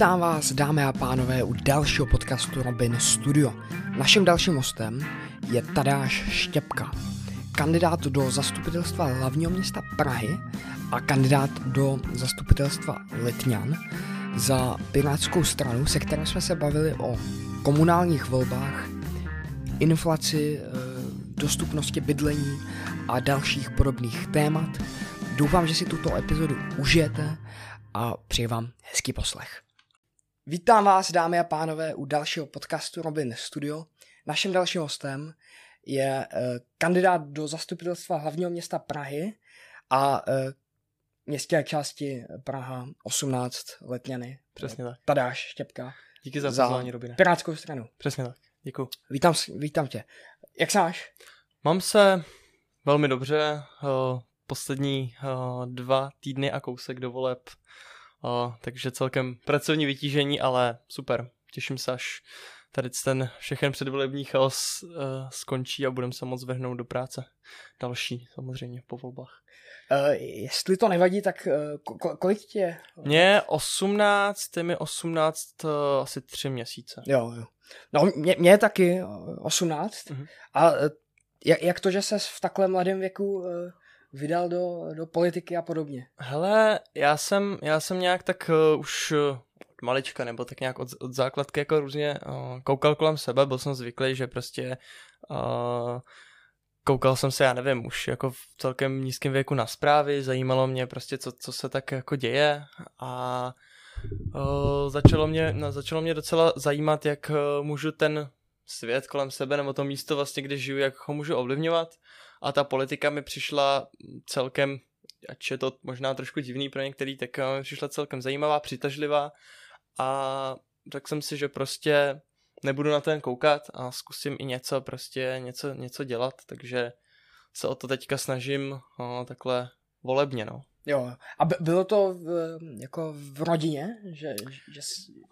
Vítám vás, dámy a pánové, u dalšího podcastu Robin Studio. Naším dalším hostem je Tadáš Štěpka, kandidát do zastupitelstva hlavního města Prahy a kandidát do zastupitelstva Letňan za Pirátskou stranu, se kterou jsme se bavili o komunálních volbách, inflaci, eh, dostupnosti bydlení a dalších podobných témat. Doufám, že si tuto epizodu užijete a přeji vám hezký poslech. Vítám vás, dámy a pánové, u dalšího podcastu Robin Studio. Naším dalším hostem je uh, kandidát do zastupitelstva hlavního města Prahy a uh, městské části Praha 18 Letňany. Přesně tak. Tadáš Štěpka. Díky za pozvání, Robine. Pirátskou stranu. Přesně tak. Děkuji. Vítám, vítám tě. Jak se máš? Mám se velmi dobře. Uh, poslední dva týdny a kousek do voleb Uh, takže celkem pracovní vytížení, ale super. Těším se, až tady ten všechen předvolební chaos uh, skončí a budeme se moc vehnout do práce. Další samozřejmě po volbách. Uh, jestli to nevadí, tak uh, ko- kolik tě je? Mně 18, je mi 18 uh, asi tři měsíce. Jo, jo. No, mě, mě je taky 18. Uh-huh. A uh, jak, jak to, že ses v takhle mladém věku uh, vydal do, do politiky a podobně? Hele, já jsem, já jsem nějak tak uh, už uh, malička, nebo tak nějak od, od základky jako různě uh, koukal kolem sebe, byl jsem zvyklý, že prostě uh, koukal jsem se, já nevím, už jako v celkem nízkém věku na zprávy, zajímalo mě prostě, co, co se tak jako děje a uh, začalo, mě, no, začalo mě docela zajímat, jak uh, můžu ten svět kolem sebe nebo to místo vlastně, kde žiju, jak ho můžu ovlivňovat a ta politika mi přišla celkem, ač je to možná trošku divný pro některý, tak mi přišla celkem zajímavá, přitažlivá a řekl jsem si, že prostě nebudu na ten koukat a zkusím i něco prostě, něco, něco dělat, takže se o to teďka snažím no, takhle volebně, no. Jo, a bylo to v, jako v rodině, že, že,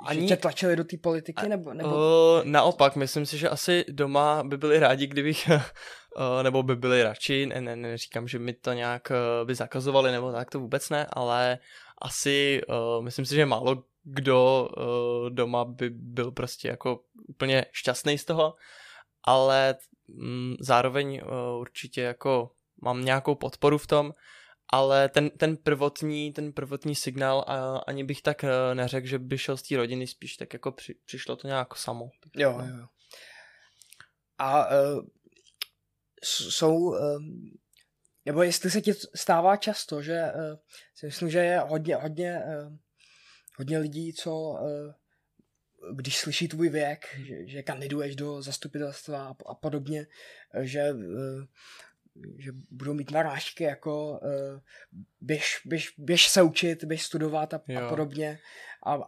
Ani... že tě tlačili do té politiky, nebo? nebo... Uh, naopak, myslím si, že asi doma by byli rádi, kdybych, nebo by byli radši, ne, ne, neříkám, že mi to nějak uh, by zakazovali, nebo tak to vůbec ne, ale asi uh, myslím si, že málo kdo uh, doma by byl prostě jako úplně šťastný z toho, ale um, zároveň uh, určitě jako mám nějakou podporu v tom, ale ten, ten prvotní, ten prvotní signál a ani bych tak eh, neřekl, že by šel z té rodiny, spíš tak jako při, přišlo to nějak samo. Jo, jo. A uh, jsou, uh, nebo jestli se ti stává často, že uh, si myslím, že je hodně, hodně, uh, hodně lidí, co uh, když slyší tvůj věk, že, že kandiduješ do zastupitelstva a, a podobně, že uh, že budou mít narážky jako uh, běž, běž, běž se učit, běž studovat a, a podobně. A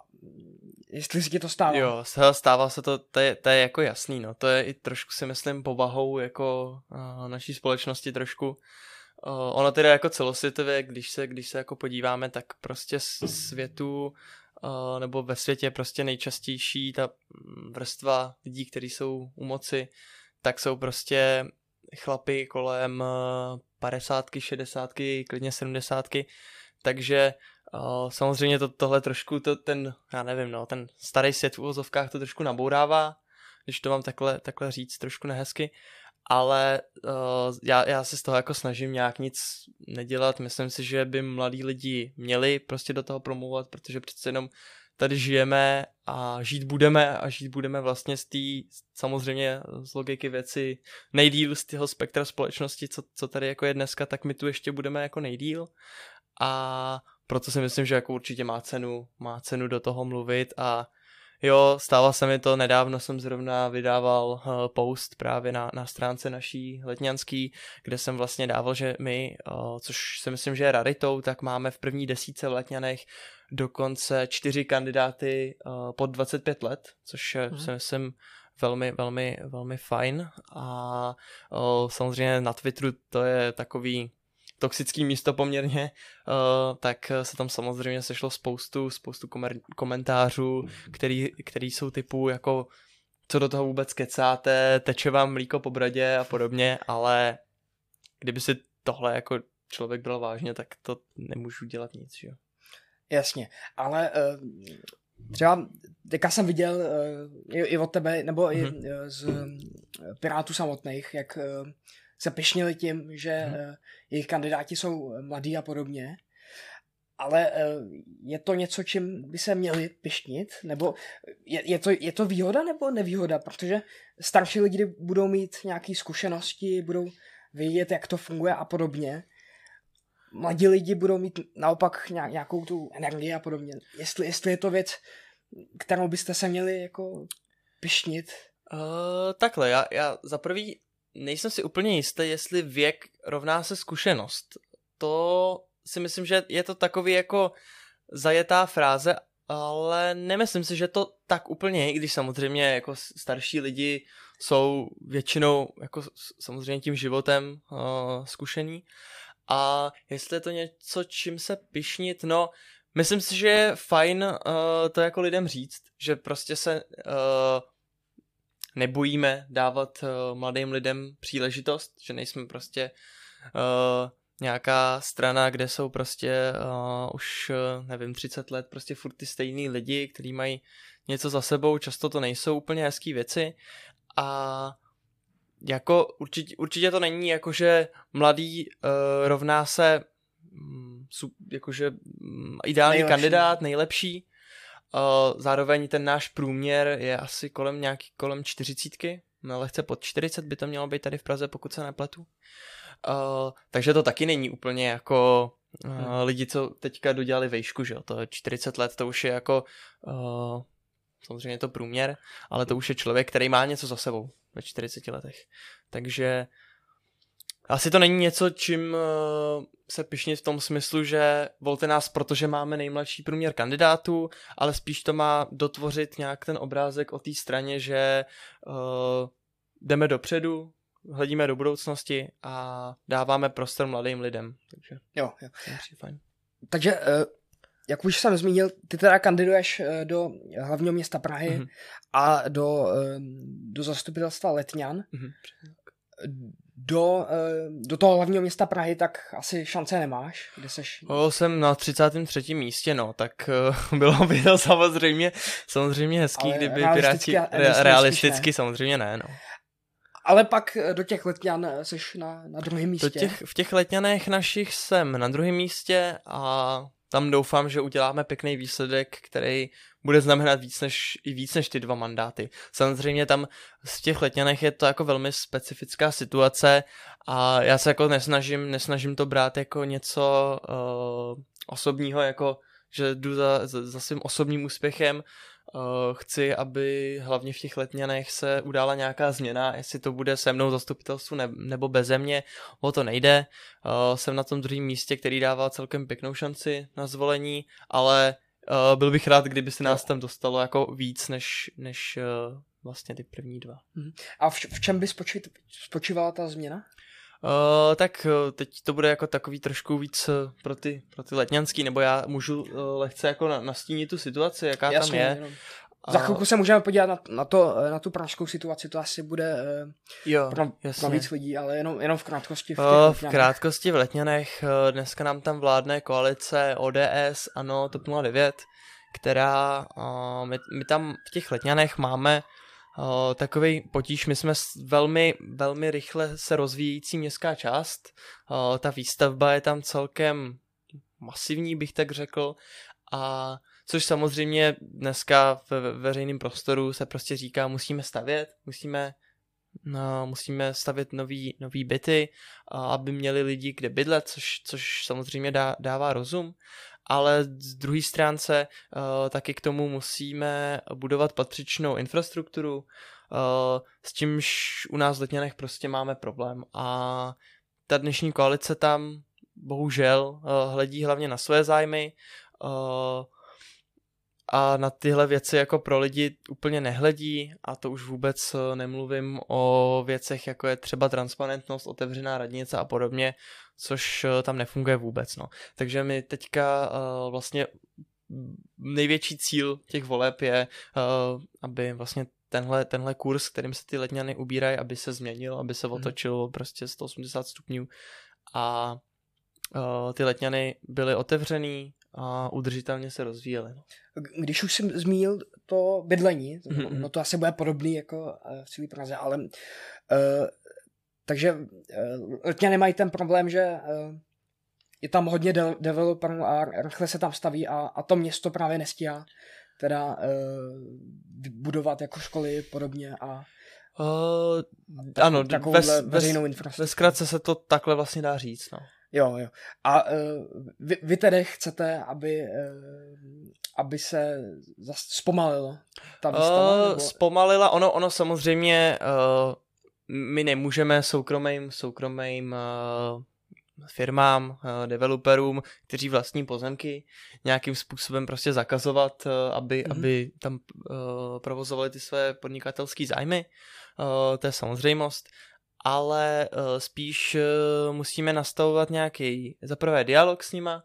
jestli se ti to stává. Jo, stává se to, to je, to je jako jasný, no. To je i trošku si myslím povahou jako uh, naší společnosti trošku. Uh, ono teda jako celosvětově, když se, když se jako podíváme, tak prostě světu uh, nebo ve světě prostě nejčastější ta vrstva lidí, kteří jsou u moci, tak jsou prostě chlapy kolem 50, 60, klidně 70, takže uh, samozřejmě to, tohle trošku, to, ten, já nevím, no, ten starý svět v uvozovkách to trošku nabourává, když to mám takhle, takhle říct trošku nehezky, ale uh, já, já se z toho jako snažím nějak nic nedělat, myslím si, že by mladí lidi měli prostě do toho promluvat, protože přece jenom tady žijeme a žít budeme a žít budeme vlastně z té, samozřejmě z logiky věci nejdíl z toho spektra společnosti, co, co tady jako je dneska, tak my tu ještě budeme jako nejdíl. A proto si myslím, že jako určitě má cenu, má cenu do toho mluvit. A Jo, stává se mi to, nedávno jsem zrovna vydával uh, post právě na, na stránce naší letňanský, kde jsem vlastně dával, že my, uh, což si myslím, že je raritou, tak máme v první desíce v letňanech dokonce čtyři kandidáty uh, pod 25 let, což je, mm. si myslím, velmi, velmi, velmi fajn a uh, samozřejmě na Twitteru to je takový toxický místo poměrně, uh, tak se tam samozřejmě sešlo spoustu, spoustu komer- komentářů, který, který jsou typu jako co do toho vůbec kecáte, teče vám mlíko po bradě a podobně, ale kdyby si tohle jako člověk bral vážně, tak to nemůžu dělat nic, jo. Jasně, ale uh, třeba teďka jsem viděl uh, i, i od tebe, nebo mm-hmm. i uh, z uh, Pirátů samotných, jak uh, se pišnili tím, že mm-hmm. uh, jejich kandidáti jsou mladí a podobně. Ale uh, je to něco, čím by se měli pišnit? Nebo je, je, to, je to výhoda nebo nevýhoda? Protože starší lidi budou mít nějaké zkušenosti, budou vědět, jak to funguje a podobně. Mladí lidi budou mít naopak nějakou tu energii a podobně. Jestli, jestli je to věc, kterou byste se měli jako pišnit? Uh, takhle, já, já za prvý nejsem si úplně jistý, jestli věk rovná se zkušenost. To si myslím, že je to takový jako zajetá fráze, ale nemyslím si, že to tak úplně i když samozřejmě jako starší lidi jsou většinou jako samozřejmě tím životem uh, zkušení. A jestli je to něco, čím se pišnit, no myslím si, že je fajn uh, to jako lidem říct, že prostě se uh, nebojíme dávat uh, mladým lidem příležitost, že nejsme prostě uh, nějaká strana, kde jsou prostě uh, už, uh, nevím, 30 let prostě furt ty stejný lidi, kteří mají něco za sebou, často to nejsou úplně hezký věci. A jako určitě, určitě to není jako, že mladý uh, rovná se um, jakože um, ideální nejlepší. kandidát, nejlepší. Uh, zároveň ten náš průměr je asi kolem nějaký kolem čtyřicítky, no lehce pod 40 by to mělo být tady v Praze, pokud se nepletu. Uh, takže to taky není úplně jako uh, lidi, co teďka dodělali vejšku, že jo, to je 40 let, to už je jako uh, samozřejmě je to průměr, ale to už je člověk, který má něco za sebou ve 40 letech. Takže asi to není něco, čím uh, se pišnit v tom smyslu, že volte nás, protože máme nejmladší průměr kandidátů, ale spíš to má dotvořit nějak ten obrázek o té straně, že uh, jdeme dopředu, hledíme do budoucnosti a dáváme prostor mladým lidem. Takže jo, jo. fajn. Takže uh, jak už jsem zmínil, ty teda kandiduješ eh, do hlavního města Prahy mm-hmm. a do, eh, do zastupitelstva Letňan. Mm-hmm. Do, eh, do toho hlavního města Prahy tak asi šance nemáš, kde seš? O, jsem na 33. místě, no, tak bylo by to samozřejmě, samozřejmě hezký, Ale kdyby Piráti, realisticky, realisticky ne. samozřejmě ne, no. Ale pak do těch letňan seš na, na druhém místě. Do těch, v těch letňanech našich jsem na druhém místě a tam doufám, že uděláme pěkný výsledek, který bude znamenat víc než, i víc než ty dva mandáty. Samozřejmě tam z těch letňanech je to jako velmi specifická situace a já se jako nesnažím, nesnažím to brát jako něco uh, osobního, jako že jdu za, za, za svým osobním úspěchem, chci, aby hlavně v těch letňanech se udála nějaká změna, jestli to bude se mnou zastupitelstvu ne, nebo beze mě, o to nejde. Uh, jsem na tom druhém místě, který dává celkem pěknou šanci na zvolení, ale uh, byl bych rád, kdyby se nás tam dostalo jako víc než, než vlastně ty první dva. Mhm. A v, v čem by spočívala ta změna? Uh, tak uh, teď to bude jako takový trošku víc uh, pro ty, pro ty letňanský, nebo já můžu uh, lehce jako na, nastínit tu situaci, jaká Jasně, tam je. Jenom. Za chvilku se můžeme podívat na, na, to, na tu pražskou situaci, to asi bude jo, pro, pro víc lidí, ale jenom, jenom v krátkosti. V, uh, v krátkosti v Letňanech, dneska nám tam vládne koalice ODS, ano, TOP 09, která, uh, my, my tam v těch Letňanech máme takový potíž. My jsme velmi, velmi rychle se rozvíjející městská část. Uh, ta výstavba je tam celkem masivní, bych tak řekl. A což samozřejmě dneska ve veřejném prostoru se prostě říká, musíme stavět, musíme No, musíme stavět nový, nový byty, aby měli lidi kde bydlet, což, což samozřejmě dá, dává rozum ale z druhé stránce uh, taky k tomu musíme budovat patřičnou infrastrukturu, uh, s čímž u nás v Letňanech prostě máme problém. A ta dnešní koalice tam bohužel uh, hledí hlavně na své zájmy uh, a na tyhle věci jako pro lidi úplně nehledí a to už vůbec nemluvím o věcech jako je třeba transparentnost, otevřená radnice a podobně, což eh, tam nefunguje vůbec. No. Takže my teďka uh, vlastně největší cíl těch voleb je, uh, aby vlastně tenhle, tenhle kurz, kterým se ty letňany ubírají, aby se změnil, aby se mhm. otočil hmm. prostě 180 stupňů a uh, ty letňany byly otevřený a udržitelně se rozvíjely. No. Když už jsem zmínil to bydlení, mm-hmm. no to asi bude podobný jako v celé Praze, ale uh, takže uh, letně nemají ten problém, že uh, je tam hodně de- developerů a rychle se tam staví a, a to město právě nestíhá teda uh, budovat jako školy podobně a Uh, ano, ve, veřejnou infrastrukturu. Ve zkratce se to takhle vlastně dá říct, no. Jo, jo. A uh, vy, vy tedy chcete, aby, uh, aby se zpomalilo ta výstava? Uh, nebo... Zpomalila, ono, ono samozřejmě, uh, my nemůžeme soukromým, soukromým uh, firmám, uh, developerům, kteří vlastní pozemky, nějakým způsobem prostě zakazovat, uh, aby, mm-hmm. aby tam uh, provozovali ty své podnikatelské zájmy. Uh, to je samozřejmost ale uh, spíš uh, musíme nastavovat nějaký zaprvé dialog s nima,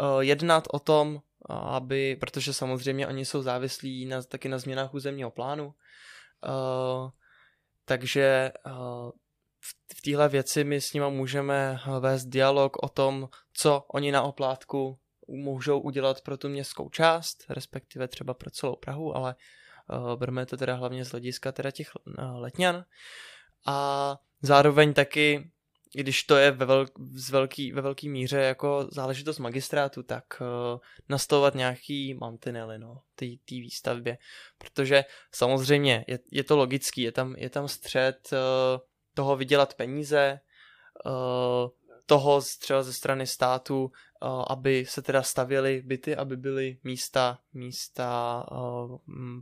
uh, jednat o tom, aby, protože samozřejmě oni jsou závislí na, taky na změnách územního plánu, takže v, téhle věci my s nima můžeme vést dialog o tom, co oni na oplátku můžou udělat pro tu městskou část, respektive třeba pro celou Prahu, ale uh, bereme to teda hlavně z hlediska teda těch uh, letňan. A Zároveň taky, když to je ve, velk, z velký, ve velký míře jako záležitost magistrátu, tak uh, nastavovat nějaký mantinely no, té výstavbě. Protože samozřejmě je, je to logický, je tam, je tam střed uh, toho vydělat peníze, uh, toho třeba ze strany státu, aby se teda stavěly byty, aby byly místa, místa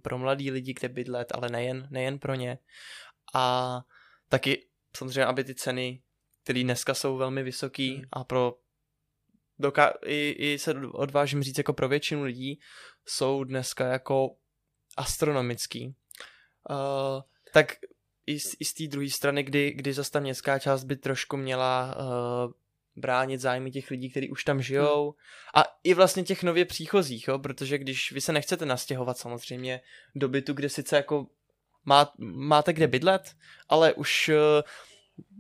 pro mladý lidi, kde bydlet, ale nejen, nejen pro ně. A taky samozřejmě, aby ty ceny, které dneska jsou velmi vysoký hmm. a pro doká- i, i se odvážím říct jako pro většinu lidí jsou dneska jako astronomický. Uh, tak i z, i z té druhé strany, kdy, kdy zase ta městská část by trošku měla uh, bránit zájmy těch lidí, kteří už tam žijou hmm. a i vlastně těch nově příchozích, jo? protože když vy se nechcete nastěhovat samozřejmě do bytu, kde sice jako má, máte kde bydlet, ale už uh,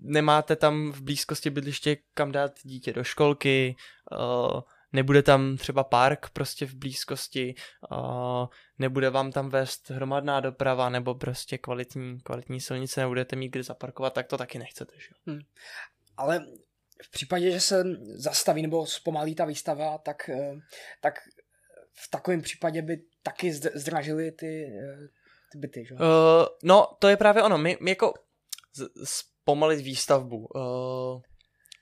nemáte tam v blízkosti bydliště kam dát dítě do školky, uh, nebude tam třeba park prostě v blízkosti, uh, nebude vám tam vést hromadná doprava nebo prostě kvalitní, kvalitní silnice, nebudete mít kde zaparkovat, tak to taky nechcete. Že? Hmm. Ale v případě, že se zastaví nebo zpomalí ta výstava, tak, tak v takovém případě by taky zdražily ty, ty byty, že? Uh, no, to je právě ono. My, my jako zpomalit výstavbu. Uh,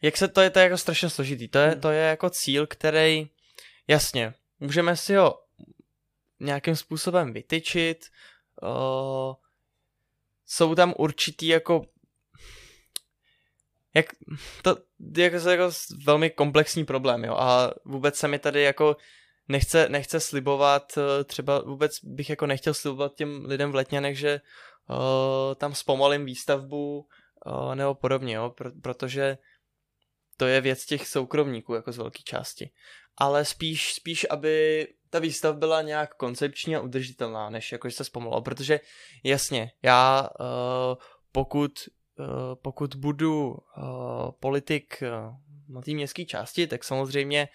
jak se to je, to je jako strašně složitý. To je, hmm. to je jako cíl, který, jasně, můžeme si ho nějakým způsobem vytyčit. Uh, jsou tam určitý jako jak to jako, jako velmi komplexní problém, jo, a vůbec se mi tady jako nechce, nechce slibovat, eh, třeba vůbec bych jako nechtěl slibovat těm lidem v Letňanech, že uh, tam zpomalím výstavbu uh, nebo podobně, jo, Pro, protože to je věc těch soukromníků jako z velké části. Ale spíš, spíš, aby ta výstav byla nějak koncepční a udržitelná, než jako, že se zpomalilo, protože jasně, já uh, pokud, uh, pokud budu uh, politik uh, na té městské části, tak samozřejmě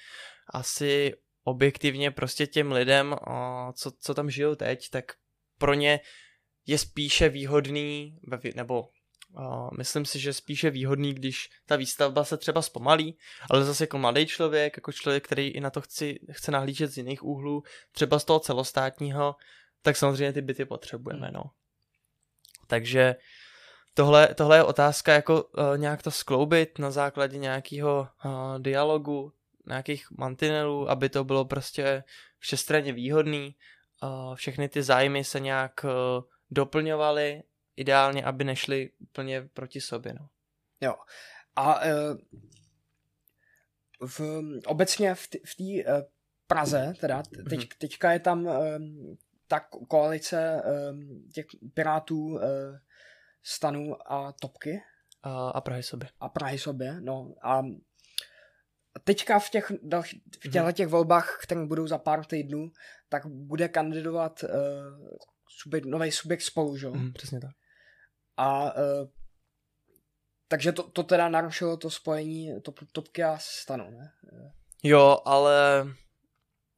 asi objektivně prostě těm lidem, co, co tam žijou teď, tak pro ně je spíše výhodný, nebo myslím si, že spíše výhodný, když ta výstavba se třeba zpomalí, ale zase jako mladý člověk, jako člověk, který i na to chci, chce nahlížet z jiných úhlů, třeba z toho celostátního, tak samozřejmě ty byty potřebujeme, hmm. no. Takže tohle, tohle je otázka, jako uh, nějak to skloubit na základě nějakého uh, dialogu, nějakých mantinelů, aby to bylo prostě všestranně výhodný, všechny ty zájmy se nějak uh, doplňovaly, ideálně, aby nešly úplně proti sobě. No. Jo. A uh, v, obecně v té uh, Praze, teda teď, mm-hmm. teďka je tam ta koalice těch pirátů, stanů a topky. A, a Prahy sobě. A Prahy sobě, no. A teďka v těch, v těchto mhm. těch volbách, které budou za pár týdnů, tak bude kandidovat uh, subjekt, nový subjekt spolu, že? Mm, přesně tak. A uh, takže to, to teda narušilo to spojení top, topky a stanu, ne? Jo, ale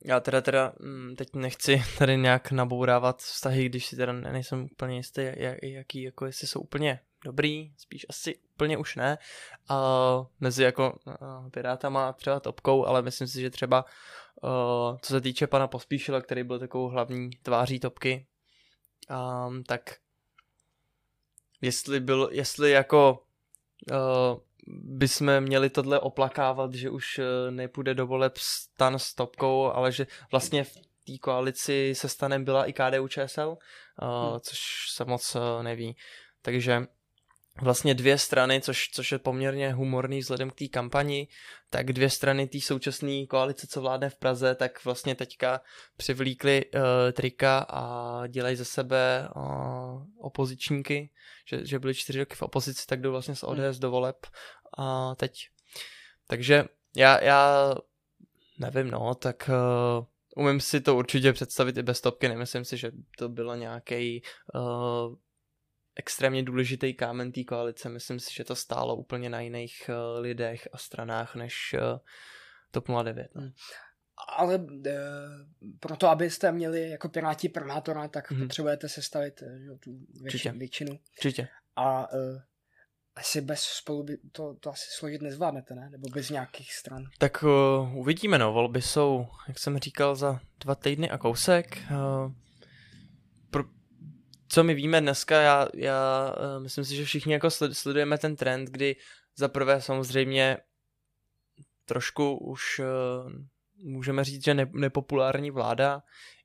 já teda teda mm, teď nechci tady nějak nabourávat vztahy, když si teda nejsem úplně jistý, jak, jaký, jako jestli jsou úplně dobrý, spíš asi úplně už ne, a mezi jako uh, Pirátama třeba topkou, ale myslím si, že třeba uh, co se týče pana Pospíšila, který byl takovou hlavní tváří topky, um, tak jestli byl, jestli jako uh, bychom měli tohle oplakávat, že už uh, nepůjde do voleb stan s topkou, ale že vlastně v té koalici se stanem byla i KDU ČSL, uh, hmm. což se moc uh, neví. Takže vlastně dvě strany, což, což je poměrně humorný vzhledem k té kampani, tak dvě strany té současné koalice, co vládne v Praze, tak vlastně teďka přivlíkli uh, trika a dělají ze sebe uh, opozičníky, že, že byli čtyři roky v opozici, tak jdou vlastně z ODS hmm. do voleb a teď. Takže já, já nevím, no, tak uh, umím si to určitě představit i bez topky, nemyslím si, že to bylo nějaký uh, extrémně důležitý kámen té koalice. Myslím si, že to stálo úplně na jiných uh, lidech a stranách než uh, TOP 09. No. Hmm. Ale uh, proto, abyste měli jako piráti primátora, tak hmm. potřebujete sestavit uh, tu větši, většinu. Určitě. A uh, asi bez spolu by to, to asi složit nezvládnete, ne? Nebo bez nějakých stran. Tak uh, uvidíme, no. Volby jsou, jak jsem říkal, za dva týdny a kousek. Uh, co my víme dneska, já, já uh, myslím si, že všichni jako sledujeme ten trend, kdy za prvé samozřejmě trošku už uh, můžeme říct, že ne, nepopulární vláda,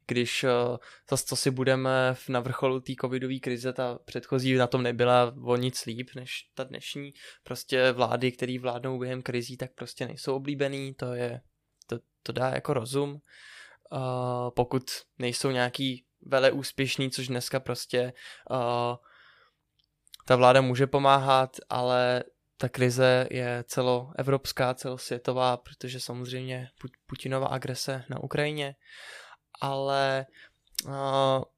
když uh, zase co si budeme na vrcholu té covidové krize, ta předchozí na tom nebyla o nic líp než ta dnešní. Prostě vlády, které vládnou během krizí, tak prostě nejsou oblíbený, to je, to, to dá jako rozum. Uh, pokud nejsou nějaký vele úspěšný, což dneska prostě uh, ta vláda může pomáhat, ale ta krize je celoevropská, celosvětová, protože samozřejmě Putinova agrese na Ukrajině, ale uh,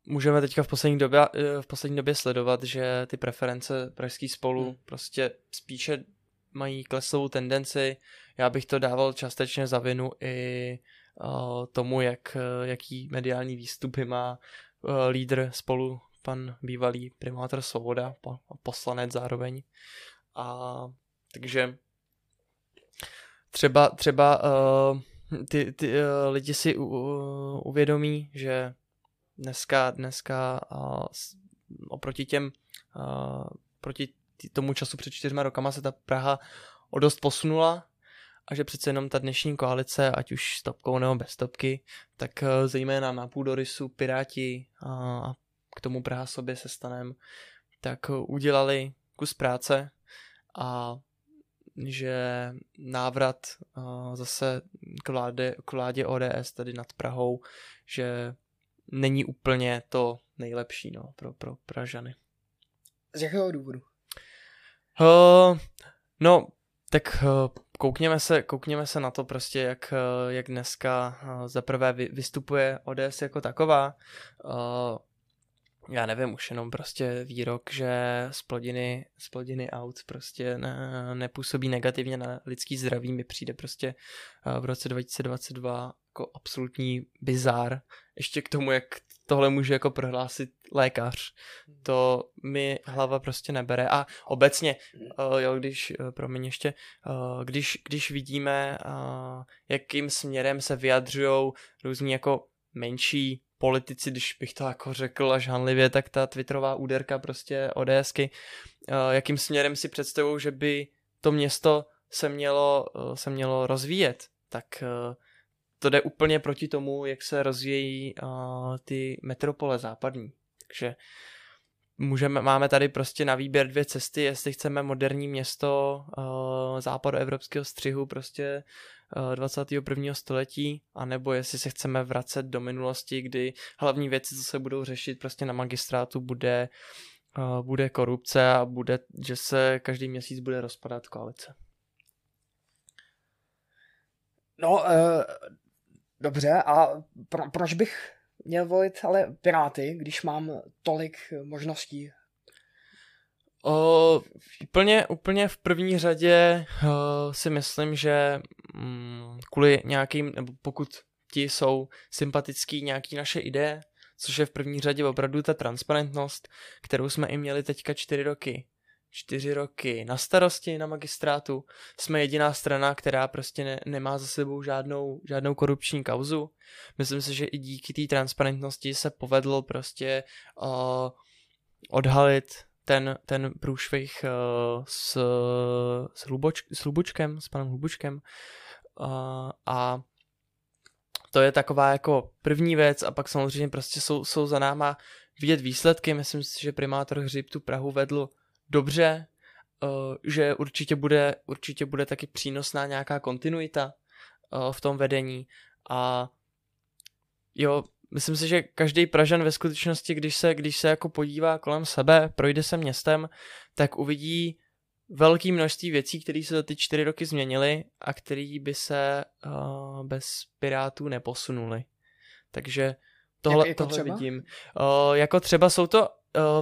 můžeme teďka v poslední, době, v poslední době sledovat, že ty preference pražský spolu hmm. prostě spíše mají klesovou tendenci. Já bych to dával částečně za vinu i tomu, jak, jaký mediální výstupy má lídr spolu pan bývalý primátor Svoboda, poslanec zároveň. A takže třeba, třeba ty, ty lidi si uh, uvědomí, že dneska, dneska oproti těm, proti tomu času před čtyřma rokama se ta Praha o dost posunula a že přece jenom ta dnešní koalice, ať už s topkou nebo bez topky, tak eh, zejména na půdorysu Piráti a k tomu Praha sobě se stanem, tak eh, udělali kus práce a že návrat uh, zase k vládě, k vládě ODS tady nad Prahou, že není úplně to nejlepší no, pro, pro Pražany. Z jakého důvodu? Uh, no, tak uh, koukněme se, koukněme se na to prostě, jak, uh, jak dneska uh, za prvé vystupuje ODS jako taková. Uh, já nevím, už jenom prostě výrok, že splodiny, splodiny aut prostě ne, nepůsobí negativně na lidský zdraví, mi přijde prostě v roce 2022 jako absolutní bizár. Ještě k tomu, jak tohle může jako prohlásit lékař. To mi hlava prostě nebere. A obecně, uh, jo, když, uh, promiň ještě, uh, když, když vidíme, uh, jakým směrem se vyjadřují různí jako menší politici, když bych to jako řekl až hanlivě, tak ta twitterová úderka prostě ODSky, uh, jakým směrem si představují, že by to město se mělo, uh, se mělo rozvíjet, tak uh, to jde úplně proti tomu, jak se rozvíjejí uh, ty metropole západní. Takže můžeme, máme tady prostě na výběr dvě cesty, jestli chceme moderní město uh, západoevropského střihu prostě uh, 21. století, anebo jestli se chceme vracet do minulosti, kdy hlavní věci, co se budou řešit prostě na magistrátu, bude, uh, bude korupce a bude, že se každý měsíc bude rozpadat koalice. No, uh, Dobře, a pro, proč bych měl volit ale Piráty, když mám tolik možností? O, úplně, úplně v první řadě o, si myslím, že m, mm, kvůli nějakým, nebo pokud ti jsou sympatický nějaký naše ideje, což je v první řadě opravdu ta transparentnost, kterou jsme i měli teďka čtyři roky. Čtyři roky na starosti na magistrátu. Jsme jediná strana, která prostě ne, nemá za sebou žádnou, žádnou korupční kauzu. Myslím si, že i díky té transparentnosti se povedlo prostě uh, odhalit ten, ten průšvih uh, s, s, Hluboč, s Hlubučkem, s panem Hlubučkem. Uh, a to je taková jako první věc a pak samozřejmě prostě jsou, jsou za náma vidět výsledky. Myslím si, že primátor Hřib tu Prahu vedl dobře, uh, že určitě bude, určitě bude taky přínosná nějaká kontinuita uh, v tom vedení a jo, myslím si, že každý Pražan ve skutečnosti, když se, když se jako podívá kolem sebe, projde se městem, tak uvidí velké množství věcí, které se za ty čtyři roky změnily a které by se uh, bez Pirátů neposunuly. Takže tohle, jak, jako tohle třeba? vidím. Uh, jako třeba jsou to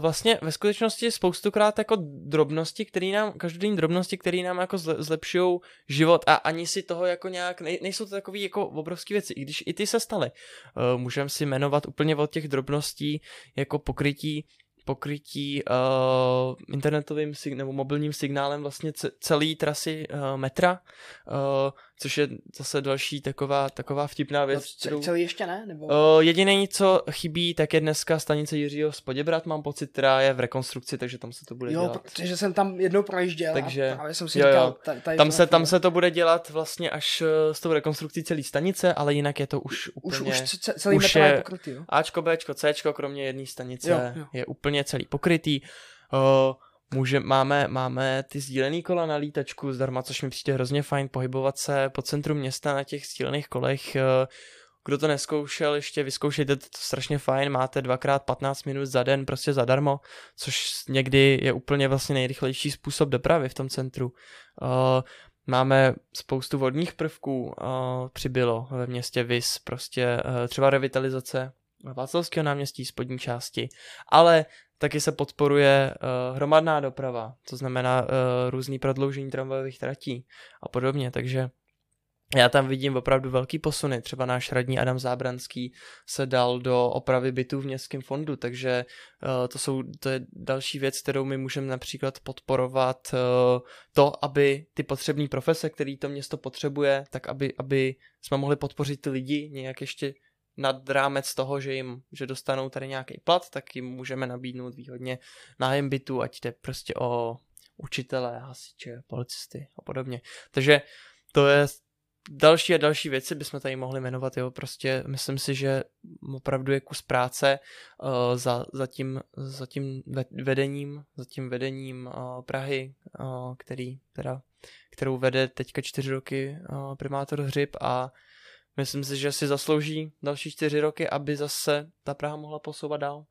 vlastně ve skutečnosti spoustukrát jako drobnosti, které nám, každodenní drobnosti, které nám jako zlepšují život a ani si toho jako nějak, nej, nejsou to takové jako obrovské věci, i když i ty se staly. Uh, můžeme si jmenovat úplně od těch drobností jako pokrytí pokrytí uh, internetovým sig- nebo mobilním signálem vlastně ce- celé trasy uh, metra, uh, což je zase další taková, taková vtipná věc. No, kterou... Celý ještě ne? Nebo... Uh, jediný, co chybí, tak je dneska stanice Jiřího Spoděbrat, mám pocit, která je v rekonstrukci, takže tam se to bude jo, dělat. Jo, protože jsem tam jednou projížděl takže, a právě jsem si jo, říkal, jo. Tady, tam, se, tam se to bude dělat vlastně až s tou rekonstrukcí celé stanice, ale jinak je to už úplně... Už, už celý už je, je pokrytý, jo? Ačko, Bčko, Cčko, kromě jedné stanice jo, jo. je úplně celý pokrytý. Uh, může, máme, máme ty sdílený kola na lítačku zdarma, což mi přijde hrozně fajn, pohybovat se po centru města na těch sdílených kolech. Kdo to neskoušel, ještě vyzkoušejte, to strašně fajn, máte dvakrát 15 minut za den prostě zadarmo, což někdy je úplně vlastně nejrychlejší způsob dopravy v tom centru. Máme spoustu vodních prvků, přibylo ve městě Vis, prostě třeba revitalizace Václavského náměstí spodní části, ale taky se podporuje uh, hromadná doprava, to znamená uh, různý prodloužení tramvajových tratí a podobně, takže já tam vidím opravdu velký posuny. Třeba náš radní Adam Zábranský se dal do opravy bytů v městském fondu, takže uh, to, jsou, to je další věc, kterou my můžeme například podporovat uh, to, aby ty potřební profese, který to město potřebuje, tak aby, aby jsme mohli podpořit ty lidi nějak ještě nad rámec toho, že jim, že dostanou tady nějaký plat, tak jim můžeme nabídnout výhodně nájem bytu, ať jde prostě o učitele, hasiče, policisty a podobně. Takže to je další a další věci bychom tady mohli jmenovat, jo, prostě myslím si, že opravdu je kus práce uh, za, za, tím, za tím vedením, za tím vedením uh, Prahy, uh, který, teda, kterou vede teďka čtyři roky uh, primátor Hřib a myslím si, že si zaslouží další čtyři roky, aby zase ta Praha mohla posouvat dál.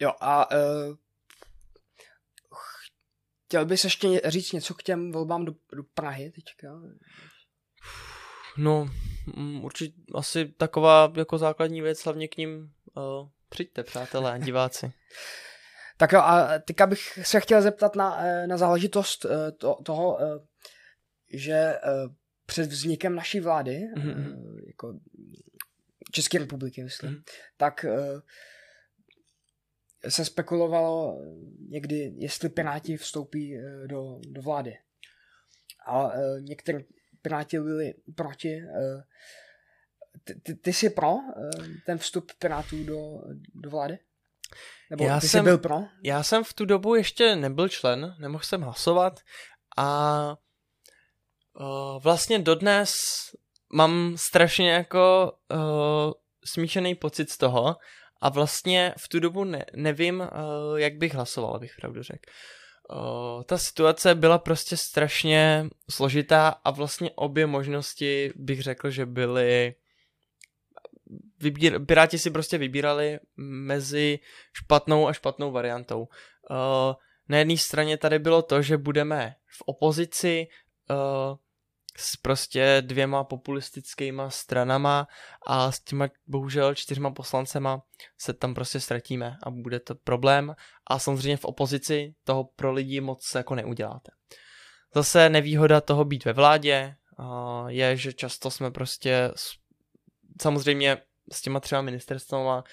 Jo a uh, chtěl bys ještě říct něco k těm volbám do, do Prahy teďka? No, mm, určitě asi taková jako základní věc, hlavně k ním uh, přijďte, přátelé, diváci. tak jo, a teďka bych se chtěl zeptat na, eh, na záležitost to, toho, že před vznikem naší vlády, mm-hmm. jako České republiky, myslím, mm-hmm. tak se spekulovalo někdy, jestli Piráti vstoupí do, do vlády. A některé Piráti byli proti. Ty, ty, ty jsi pro ten vstup Pirátů do, do vlády? Nebo já ty jsem, jsi byl pro? Já jsem v tu dobu ještě nebyl člen, nemohl jsem hlasovat a uh, vlastně dodnes mám strašně jako uh, smíšený pocit z toho a vlastně v tu dobu ne, nevím, uh, jak bych hlasoval, abych pravdu řekl. Ta situace byla prostě strašně složitá a vlastně obě možnosti bych řekl, že byly vybír, Piráti si prostě vybírali mezi špatnou a špatnou variantou. Na jedné straně tady bylo to, že budeme v opozici, uh, s prostě dvěma populistickýma stranama a s těma bohužel čtyřma poslancema se tam prostě ztratíme a bude to problém a samozřejmě v opozici toho pro lidi moc jako neuděláte. Zase nevýhoda toho být ve vládě je, že často jsme prostě samozřejmě s těma třeba ministerstvama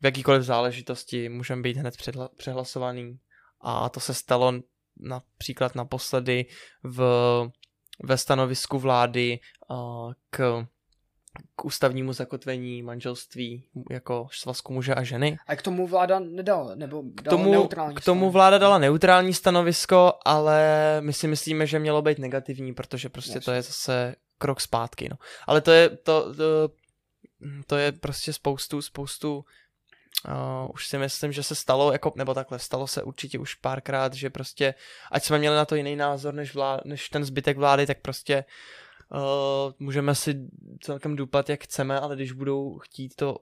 v jakýkoliv záležitosti můžeme být hned přehlasovaný a to se stalo například naposledy v, ve stanovisku vlády uh, k k ústavnímu zakotvení manželství jako svazku muže a ženy. A k tomu vláda nedala, nebo dala k tomu, neutrální K tomu vláda dala neutrální stanovisko, ale my si myslíme, že mělo být negativní, protože prostě Jasně. to je zase krok zpátky. No. Ale to je, to, to, to je prostě spoustu, spoustu Uh, už si myslím, že se stalo, jako, nebo takhle, stalo se určitě už párkrát, že prostě, ať jsme měli na to jiný názor než, vlá, než ten zbytek vlády, tak prostě Uh, můžeme si celkem dupat, jak chceme, ale když budou chtít to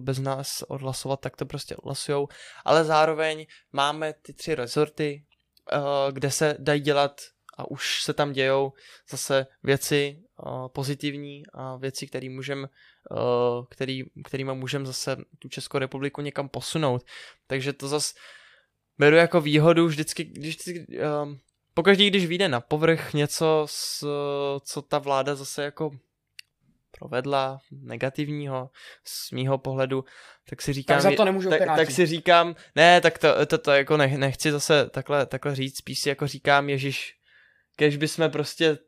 bez nás odhlasovat, tak to prostě odhlasujou. Ale zároveň máme ty tři rezorty, uh, kde se dají dělat a už se tam dějou zase věci pozitivní a věci, které můžem, který, kterýma můžeme zase tu Českou republiku někam posunout. Takže to zase beru jako výhodu vždycky, když uh, pokaždý, když vyjde na povrch něco, s, co ta vláda zase jako provedla negativního z mýho pohledu, tak si říkám... Tak za to nemůžu tak, tak si říkám, ne, tak to, to, to jako nech, nechci zase takhle, takhle říct, spíš si jako říkám, Ježíš, kež bychom prostě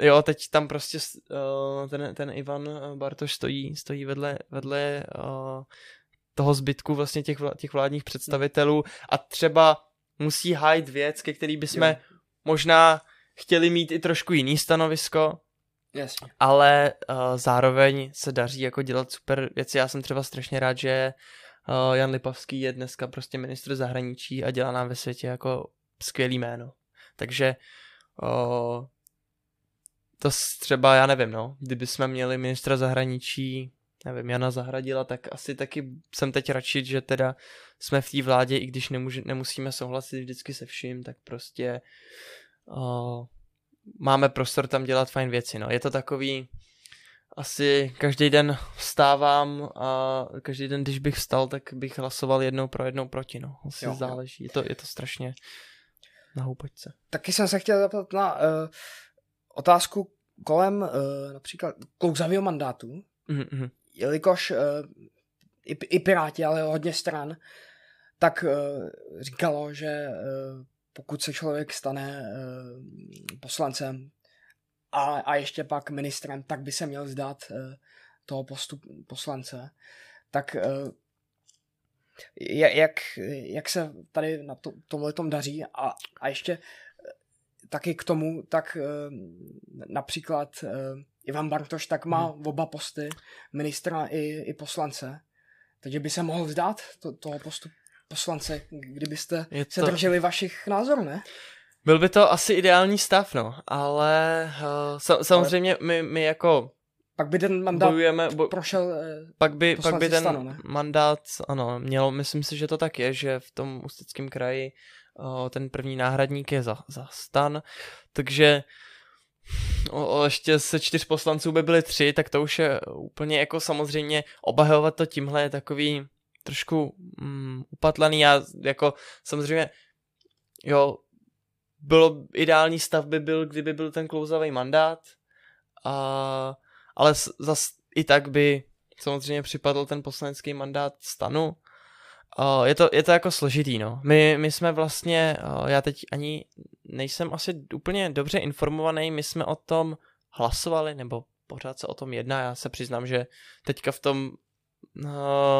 jo, teď tam prostě uh, ten, ten Ivan Bartoš stojí, stojí vedle, vedle uh, toho zbytku vlastně těch, vla, těch vládních představitelů a třeba musí hájit věc, ke který bychom jo možná chtěli mít i trošku jiný stanovisko, Jasně. ale uh, zároveň se daří jako dělat super věci. Já jsem třeba strašně rád, že uh, Jan Lipavský je dneska prostě ministr zahraničí a dělá nám ve světě jako skvělý jméno. Takže uh, to třeba, já nevím, no, kdyby jsme měli ministra zahraničí, nevím, Jana Zahradila, tak asi taky jsem teď radši, že teda jsme v té vládě, i když nemůže, nemusíme souhlasit vždycky se vším, tak prostě uh, máme prostor tam dělat fajn věci. No. Je to takový, asi každý den vstávám a každý den, když bych vstal, tak bych hlasoval jednou pro jednou proti. No. Asi jo, záleží. Je to, je to strašně na houpačce. Taky jsem se chtěl zeptat na uh, otázku kolem uh, například klouzavého mandátu, mm-hmm. jelikož uh, i, i Piráti, ale hodně stran, tak uh, říkalo, že uh, pokud se člověk stane uh, poslancem a, a ještě pak ministrem, tak by se měl zdát uh, toho postu poslance. Tak uh, jak, jak se tady na to, tomhle tom daří a, a ještě taky k tomu, tak například Ivan Bartoš tak má hmm. oba posty, ministra i, i poslance, takže by se mohl vzdát to, toho postu poslance, kdybyste je to... se drželi vašich názorů, ne? Byl by to asi ideální stav, no, ale uh, sa- samozřejmě ale... my, my jako pak by ten mandát bojujeme, bo... prošel eh, pak by, pak by ten stanu, ne? mandát, ano, měl, myslím si, že to tak je, že v tom ústeckém kraji uh, ten první náhradník je za, za stan, takže o, o, ještě se čtyř poslanců by byly tři, tak to už je úplně jako samozřejmě obahovat to tímhle je takový trošku mm, upatlaný. Já jako samozřejmě, jo, bylo ideální stav by byl, kdyby byl ten klouzavý mandát, a, ale zas i tak by samozřejmě připadl ten poslanecký mandát stanu. Uh, je, to, je to jako složitý, no. My, my jsme vlastně, uh, já teď ani nejsem asi úplně dobře informovaný, my jsme o tom hlasovali, nebo pořád se o tom jedná, já se přiznám, že teďka v tom uh,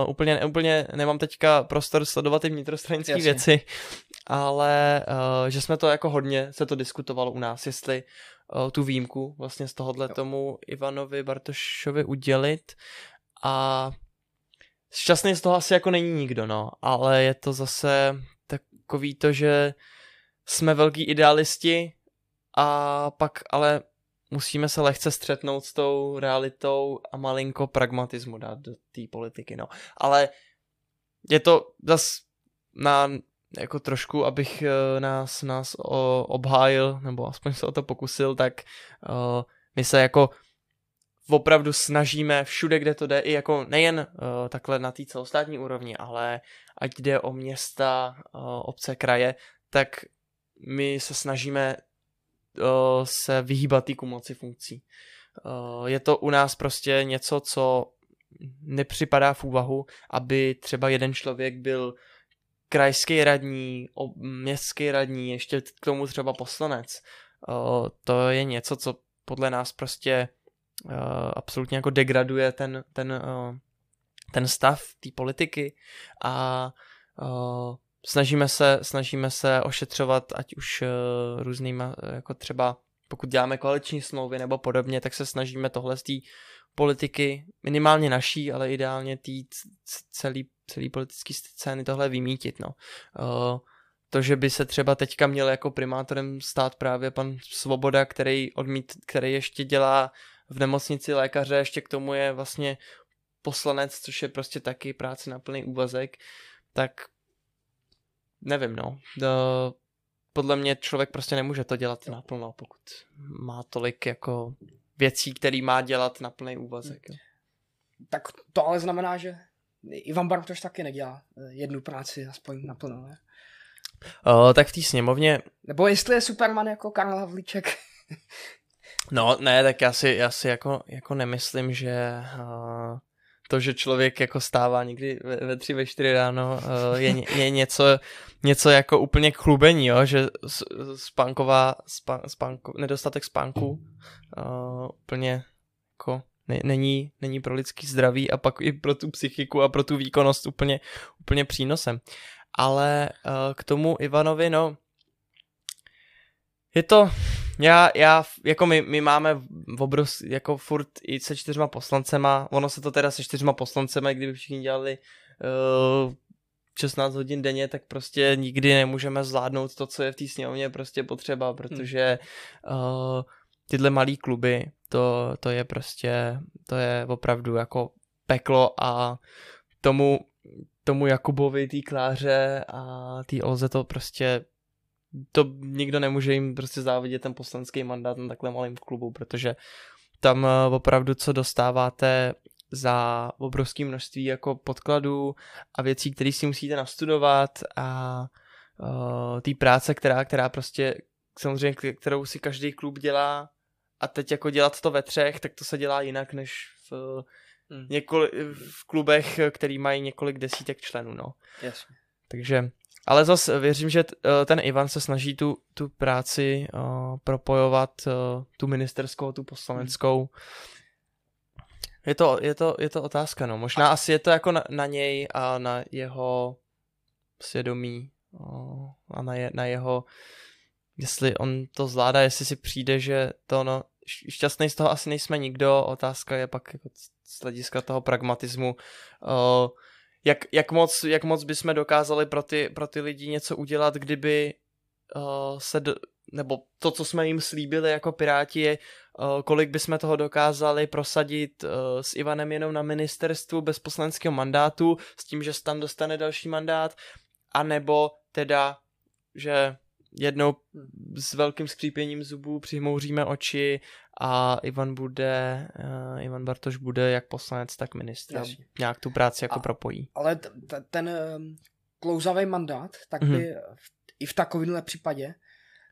úplně, úplně nemám teďka prostor sledovat i vnitrostranické věci, ale uh, že jsme to jako hodně, se to diskutovalo u nás, jestli uh, tu výjimku vlastně z tohohle tomu Ivanovi Bartošovi udělit. A šťastný z toho asi jako není nikdo, no, ale je to zase takový to, že jsme velký idealisti a pak ale musíme se lehce střetnout s tou realitou a malinko pragmatismu dát do té politiky, no. Ale je to zas na jako trošku, abych uh, nás, nás o, obhájil, nebo aspoň se o to pokusil, tak uh, my se jako opravdu snažíme všude, kde to jde, i jako nejen uh, takhle na té celostátní úrovni, ale ať jde o města, uh, obce, kraje, tak my se snažíme uh, se vyhýbat té kumulaci funkcí. Uh, je to u nás prostě něco, co nepřipadá v úvahu, aby třeba jeden člověk byl krajský radní, městský radní, ještě k tomu třeba poslanec. Uh, to je něco, co podle nás prostě uh, absolutně jako degraduje ten, ten, uh, ten stav té politiky a uh, snažíme se, snažíme se ošetřovat, ať už uh, různýma, jako třeba pokud děláme koaliční smlouvy nebo podobně, tak se snažíme tohle z té politiky, minimálně naší, ale ideálně té celý, celý politické scény tohle vymítit. No. Uh, to, že by se třeba teďka měl jako primátorem stát právě pan Svoboda, který, odmít, který ještě dělá v nemocnici lékaře, ještě k tomu je vlastně poslanec, což je prostě taky práce na plný úvazek, tak nevím, no. Do, podle mě člověk prostě nemůže to dělat naplno, pokud má tolik jako věcí, který má dělat na plný úvazek. Jo. Tak to ale znamená, že Ivan Bartoš taky nedělá eh, jednu práci aspoň naplno, ne? O, tak v té sněmovně... Nebo jestli je Superman jako Karl Havlíček. no, ne, tak já si, já si jako, jako nemyslím, že uh, to, že člověk jako stává někdy ve, ve tři, ve čtyři ráno, uh, je, je něco, něco jako úplně k chlubení, jo? že spánková, spán, spánko, nedostatek spánku uh, úplně jako ne, není, není pro lidský zdraví a pak i pro tu psychiku a pro tu výkonnost úplně, úplně přínosem. Ale uh, k tomu Ivanovi, no, je to, já, já, jako my, my máme obrus, jako furt i se čtyřma poslancema, ono se to teda se čtyřma poslancema, kdyby všichni dělali uh, 16 hodin denně, tak prostě nikdy nemůžeme zvládnout to, co je v té sněmovně prostě potřeba, protože uh, tyhle malý kluby, to, to je prostě, to je opravdu jako peklo a tomu, tomu Jakubovi, té Kláře a té Olze to prostě to nikdo nemůže jim prostě závidět ten poslanský mandát na takhle malém klubu, protože tam eh, opravdu co dostáváte za obrovské množství jako podkladů a věcí, které si musíte nastudovat a uh, té práce, která, která prostě samozřejmě, kterou si každý klub dělá a teď jako dělat to ve třech, tak to se dělá jinak než v, hmm. několik, v klubech, který mají několik desítek členů, no. Jasně. Takže ale zase věřím, že eh, ten Ivan se snaží tu, tu práci uh, propojovat, uh, tu ministerskou, tu poslaneckou. Je to, je, to, je to otázka, no. Možná a... asi je to jako na, na něj a na jeho svědomí uh, a na, je, na jeho, jestli on to zvládá, jestli si přijde, že to no, šťastný z toho asi nejsme nikdo, otázka je pak jako z hlediska toho pragmatismu, uh, jak, jak, moc, jak moc bychom dokázali pro ty, pro ty lidi něco udělat, kdyby uh, se, do, nebo to, co jsme jim slíbili jako Piráti, je, uh, kolik bychom toho dokázali prosadit uh, s Ivanem jenom na ministerstvu bez poslaneckého mandátu, s tím, že tam dostane další mandát, anebo teda, že jednou s velkým skřípěním zubů přihmouříme oči a Ivan bude, uh, Ivan Bartoš bude jak poslanec, tak ministr. Jasně. Nějak tu práci jako a, propojí. Ale t- t- ten um, klouzavý mandát, tak by mm-hmm. v, i v takovémhle případě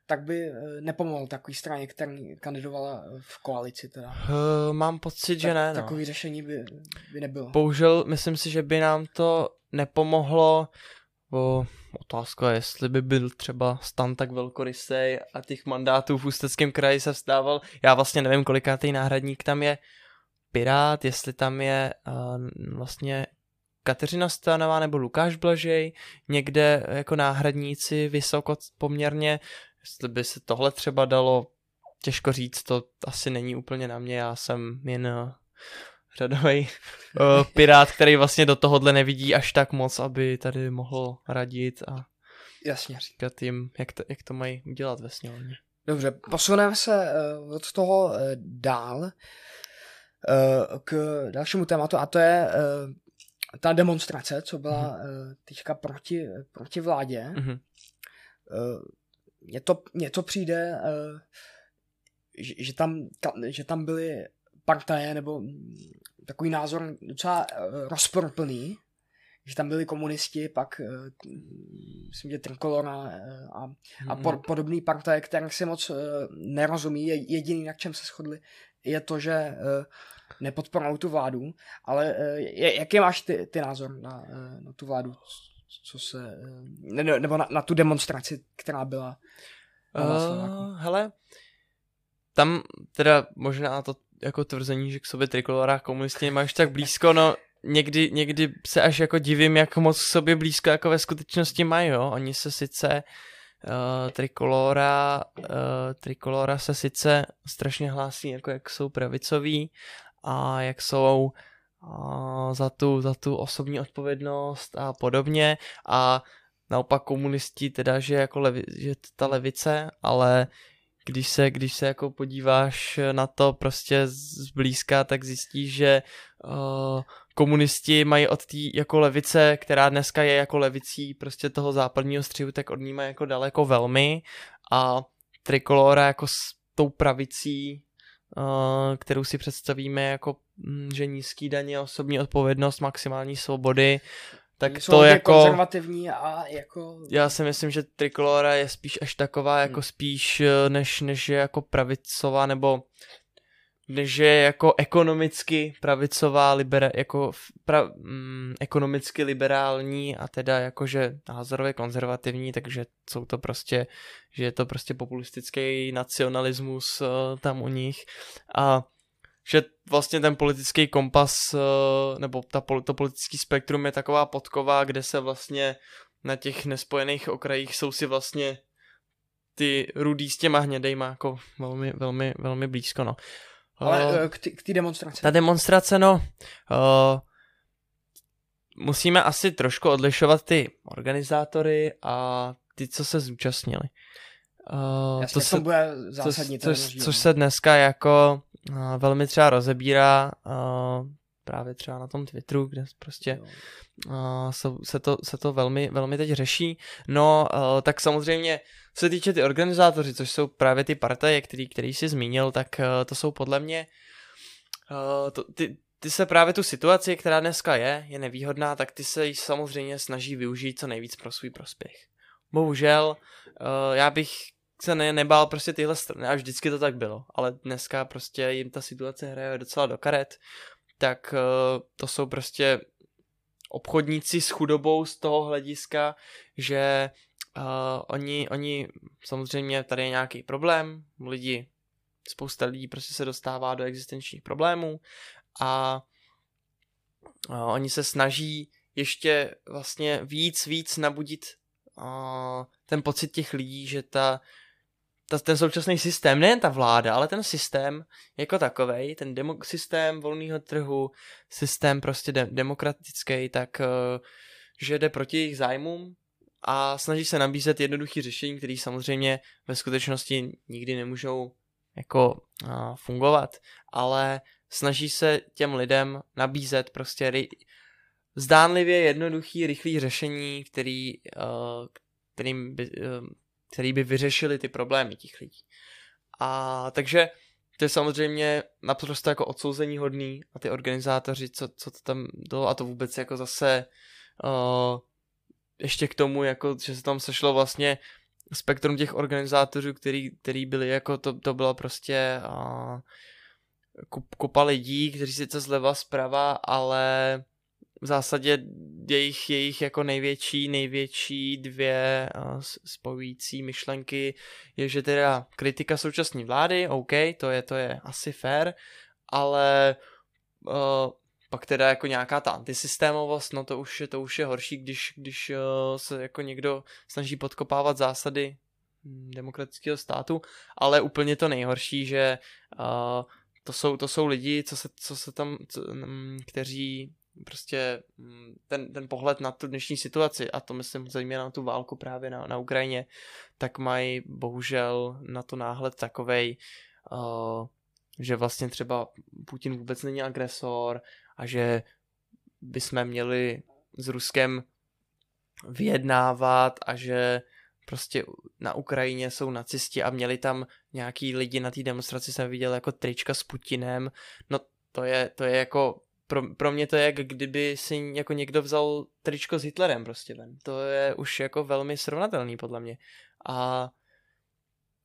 tak by eh, nepomohl takový straně, který kandidovala v koalici teda. Uh, mám pocit, tak, že ne. No. Takový řešení by, by nebylo. Bohužel, myslím si, že by nám to nepomohlo. Bo otázka je, jestli by byl třeba stan tak velkorysej a těch mandátů v Ústeckém kraji se vstával. Já vlastně nevím, kolikátý náhradník tam je Pirát, jestli tam je uh, vlastně Kateřina Stanová nebo Lukáš Blažej, někde jako náhradníci vysoko poměrně, jestli by se tohle třeba dalo, těžko říct, to asi není úplně na mě, já jsem jen řadový uh, pirát, který vlastně do tohohle nevidí až tak moc, aby tady mohl radit a Jasně. říkat jim, jak to, jak to mají udělat ve sněmovně. Dobře, posuneme se uh, od toho uh, dál uh, k dalšímu tématu a to je uh, ta demonstrace, co byla mm-hmm. uh, teďka proti, proti vládě. Mm-hmm. Uh, mně, to, mně to přijde, uh, že, že, tam, ta, že tam byly partaje nebo takový názor docela uh, rozporplný, že tam byli komunisti, pak uh, myslím, že Trikolora uh, a, a po, mhm. podobný partaje, které si moc nerozumí. Jediný, na čem se shodli, je to, že nepodporují tu vládu, ale jaký máš ty, ty názor na, na tu vládu, co se, ne, nebo na, na tu demonstraci, která byla uh, Hele, tam teda možná to jako tvrzení, že k sobě trikolora komunisti máš tak blízko, no někdy, někdy se až jako divím, jak moc k sobě blízko jako ve skutečnosti mají, jo. Oni se sice uh, trikolora, uh, trikolora se sice strašně hlásí, jako jak jsou pravicoví a jak jsou uh, za, tu, za tu osobní odpovědnost a podobně a naopak komunisti teda, že jako levi, že ta levice, ale když se, když se jako podíváš na to prostě zblízka, tak zjistíš, že uh, komunisti mají od té jako levice, která dneska je jako levicí prostě toho západního střihu, tak od ní mají jako daleko velmi. A trikolora jako s tou pravicí, uh, kterou si představíme jako, mm, že nízký daně, osobní odpovědnost, maximální svobody, tak Jsou to jako... konzervativní a jako... Já si myslím, že trikolora je spíš až taková, jako hmm. spíš, eh, než, než je jako pravicová, nebo než je jako ekonomicky pravicová, libera, jako pra, mm, ekonomicky liberální a teda jakože názorově konzervativní, takže jsou to prostě, že je to prostě populistický nacionalismus uh, tam u nich a že vlastně ten politický kompas uh, nebo ta, to politický spektrum je taková podková, kde se vlastně na těch nespojených okrajích jsou si vlastně ty rudý s těma hnědejma jako velmi, velmi, velmi blízko, no. Ale uh, k té demonstraci. Ta demonstrace, no, uh, musíme asi trošku odlišovat ty organizátory a ty, co se zúčastnili. Uh, Jasně, to se, bude zásadní. Což, což, což se dneska jako velmi třeba rozebírá právě třeba na tom Twitteru, kde prostě uh, se, se, to, se to velmi, velmi teď řeší. No, uh, tak samozřejmě, co se týče ty organizátoři, což jsou právě ty partaje, který, který jsi zmínil, tak uh, to jsou podle mě uh, to, ty, ty se právě tu situaci, která dneska je, je nevýhodná, tak ty se jí samozřejmě snaží využít co nejvíc pro svůj prospěch. Bohužel, uh, já bych se ne, nebál prostě tyhle strany, a vždycky to tak bylo, ale dneska prostě jim ta situace hraje docela do karet, tak uh, to jsou prostě obchodníci s chudobou z toho hlediska, že uh, oni, oni samozřejmě tady je nějaký problém, lidi, spousta lidí prostě se dostává do existenčních problémů a uh, oni se snaží ještě vlastně víc, víc nabudit uh, ten pocit těch lidí, že ta ta, ten současný systém, nejen ta vláda, ale ten systém jako takový, ten demo, systém volného trhu, systém prostě de, demokratický, tak uh, že jde proti jejich zájmům a snaží se nabízet jednoduché řešení, které samozřejmě ve skutečnosti nikdy nemůžou jako uh, fungovat, ale snaží se těm lidem nabízet prostě ry, zdánlivě jednoduchý, rychlý řešení, který, uh, kterým by, který by vyřešili ty problémy těch lidí. A takže to je samozřejmě naprosto jako odsouzení hodný a ty organizátoři, co, co to tam bylo a to vůbec jako zase uh, ještě k tomu, jako, že se tam sešlo vlastně spektrum těch organizátorů, který, který byli jako, to, to bylo prostě uh, kupa lidí, kteří sice zleva zprava, ale v zásadě jejich, jejich jako největší, největší dvě uh, spojující myšlenky je, že teda kritika současné vlády, OK, to je, to je asi fair, ale uh, pak teda jako nějaká ta antisystémovost, no to už je, to už je horší, když, když uh, se jako někdo snaží podkopávat zásady hm, demokratického státu, ale úplně to nejhorší, že uh, to jsou, to jsou lidi, co se, co se tam, co, hm, kteří prostě mm, ten, ten pohled na tu dnešní situaci, a to myslím zejména na tu válku právě na, na Ukrajině, tak mají bohužel na to náhled takovej, uh, že vlastně třeba Putin vůbec není agresor a že bychom měli s Ruskem vyjednávat a že prostě na Ukrajině jsou nacisti a měli tam nějaký lidi na té demonstraci, jsem viděl jako trička s Putinem, no to je, to je jako pro, pro mě to je, jak kdyby si jako někdo vzal tričko s Hitlerem prostě ven. To je už jako velmi srovnatelný podle mě. A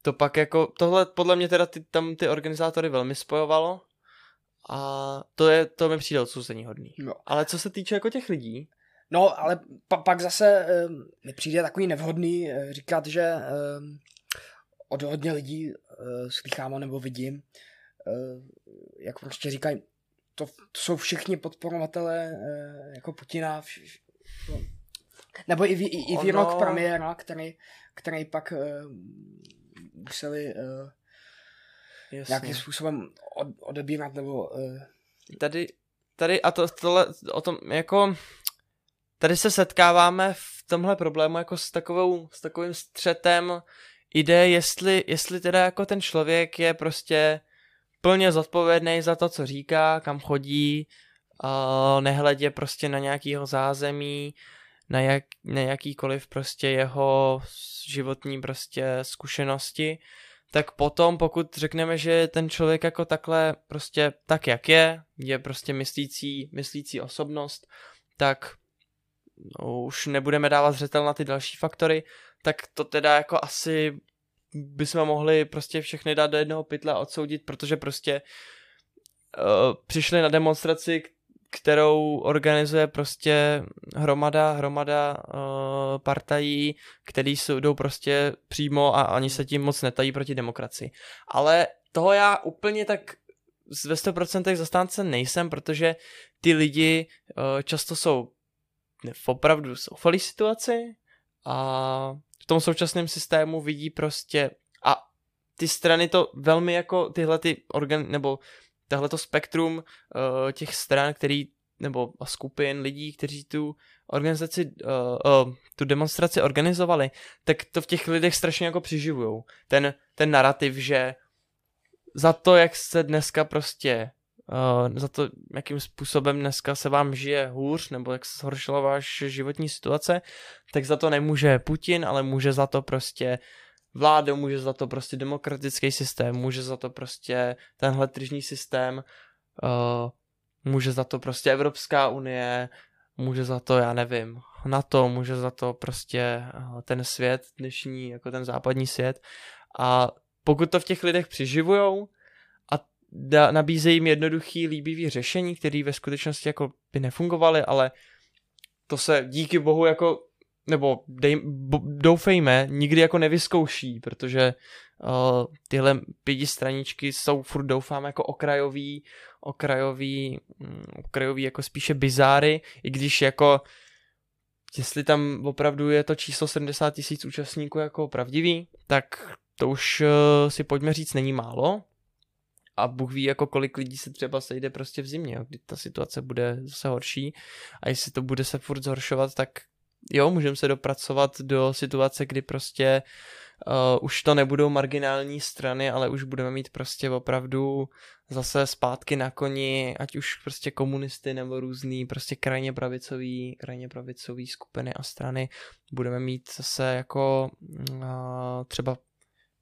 to pak jako, tohle podle mě teda ty, tam ty organizátory velmi spojovalo A to je, to mi přijde odsouzení hodný. No. Ale co se týče jako těch lidí, No, ale pa, pak zase uh, mi přijde takový nevhodný uh, říkat, že uh, od hodně lidí uh, slychám nebo vidím, uh, jak prostě říkají, to, to jsou všichni podporovatelé uh, jako Putina, vš, vš, no. nebo i, i, i výrok ono... premiéra, který, který pak uh, museli uh, nějakým způsobem od, odebírat nebo... Uh, tady, tady a to, tohle, o tom, jako tady se setkáváme v tomhle problému jako s, takovou, s takovým střetem ide, jestli, jestli teda jako ten člověk je prostě plně zodpovědný za to, co říká, kam chodí, nehledě prostě na nějakýho zázemí, na, jak, na jakýkoliv prostě jeho životní prostě zkušenosti, tak potom, pokud řekneme, že ten člověk jako takhle prostě tak, jak je, je prostě myslící, myslící osobnost, tak no, už nebudeme dávat zřetel na ty další faktory, tak to teda jako asi bychom mohli prostě všechny dát do jednoho pytle a odsoudit, protože prostě uh, přišli na demonstraci, kterou organizuje prostě hromada, hromada uh, partají, který jdou prostě přímo a ani se tím moc netají proti demokracii. Ale toho já úplně tak ve 100% zastánce nejsem, protože ty lidi uh, často jsou v opravdu zoufalý situaci a tom současném systému vidí prostě a ty strany to velmi jako tyhle ty organ, nebo tohleto spektrum uh, těch stran, který, nebo skupin lidí, kteří tu organizaci, uh, uh, tu demonstraci organizovali, tak to v těch lidech strašně jako přiživujou. Ten, ten narrativ, že za to, jak se dneska prostě uh, za to, jakým způsobem dneska se vám žije hůř, nebo jak se zhoršila váš životní situace, tak za to nemůže Putin, ale může za to prostě vláda, může za to prostě demokratický systém, může za to prostě tenhle tržní systém, uh, může za to prostě Evropská unie, může za to, já nevím, NATO, může za to prostě uh, ten svět dnešní, jako ten západní svět. A pokud to v těch lidech přiživujou, da, nabízejí jim jednoduchý, líbivý řešení, které ve skutečnosti jako by nefungovaly, ale to se díky bohu jako, nebo dej, bo, doufejme, nikdy jako nevyzkouší, protože uh, tyhle pěti straničky jsou furt doufám jako okrajový, okrajový, um, okrajový jako spíše bizáry, i když jako jestli tam opravdu je to číslo 70 tisíc účastníků jako pravdivý, tak to už uh, si pojďme říct není málo, a Bůh ví, jako kolik lidí se třeba sejde prostě v zimě, kdy ta situace bude zase horší a jestli to bude se furt zhoršovat, tak jo, můžeme se dopracovat do situace, kdy prostě uh, už to nebudou marginální strany, ale už budeme mít prostě opravdu zase zpátky na koni, ať už prostě komunisty nebo různý prostě krajně pravicový, krajně pravicový skupiny a strany. Budeme mít zase jako uh, třeba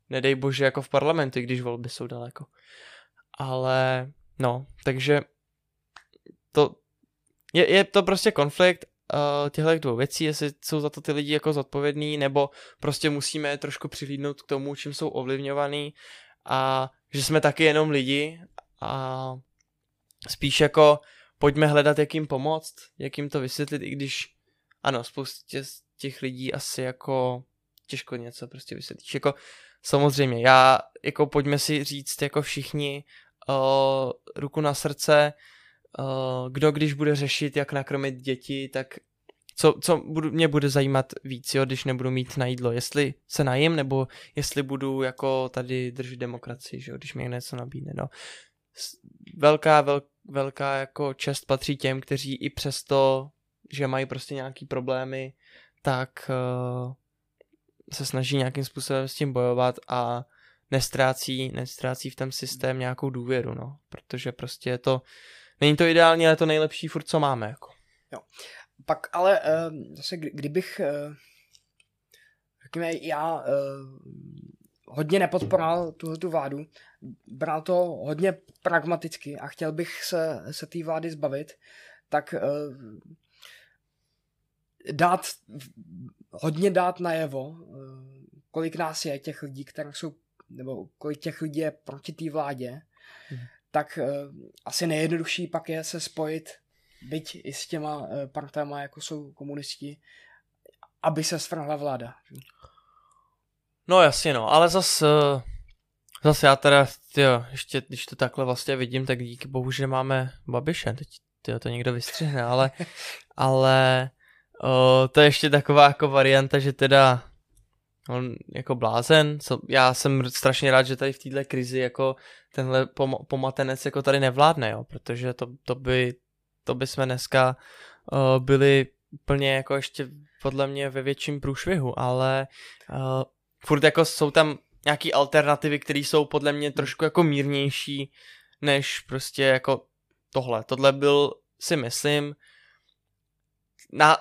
nedej bože jako v parlamentu, když volby jsou daleko. Ale no, takže to je, je to prostě konflikt uh, těchto dvou věcí, jestli jsou za to ty lidi jako zodpovědní, nebo prostě musíme trošku přihlídnout k tomu, čím jsou ovlivňovaný a že jsme taky jenom lidi a spíš jako pojďme hledat, jak jim pomoct, jak jim to vysvětlit, i když ano, spoustě z těch lidí asi jako těžko něco prostě vysvětlíš. Jako samozřejmě, já, jako pojďme si říct jako všichni, uh, ruku na srdce, uh, kdo když bude řešit, jak nakrmit děti, tak co, co budu, mě bude zajímat víc, jo, když nebudu mít na jídlo, jestli se najím, nebo jestli budu jako tady držet demokracii, že jo, když mi něco nabídne, no. Velká, vel, velká jako čest patří těm, kteří i přesto, že mají prostě nějaký problémy, tak uh, se snaží nějakým způsobem s tím bojovat a nestrácí, nestrácí v ten systém nějakou důvěru, no, protože prostě je to, není to ideální, ale to nejlepší furt, co máme, jako. Jo. Pak ale uh, zase, kdybych, uh, řekněme, já uh, hodně nepodporoval tuhle tu vládu, bral to hodně pragmaticky a chtěl bych se, se té vlády zbavit, tak uh, dát, hodně dát najevo, uh, kolik nás je těch lidí, kteří jsou nebo kolik těch lidí je proti té vládě, hmm. tak uh, asi nejjednodušší pak je se spojit, byť i s těma uh, partama, jako jsou komunisti, aby se svrhla vláda. No jasně no, ale zas, uh, zas já teda, tyjo, ještě když to takhle vlastně vidím, tak díky bohu, že máme Babiše, teď tyjo, to někdo vystřihne, ale, ale uh, to je ještě taková jako varianta, že teda on jako blázen, co, já jsem strašně rád, že tady v této krizi jako tenhle pom- pomatenec jako tady nevládne, jo, protože to, to by, to by jsme dneska uh, byli úplně jako ještě podle mě ve větším průšvihu, ale uh, furt jako jsou tam nějaký alternativy, které jsou podle mě trošku jako mírnější, než prostě jako tohle. Tohle byl, si myslím, na,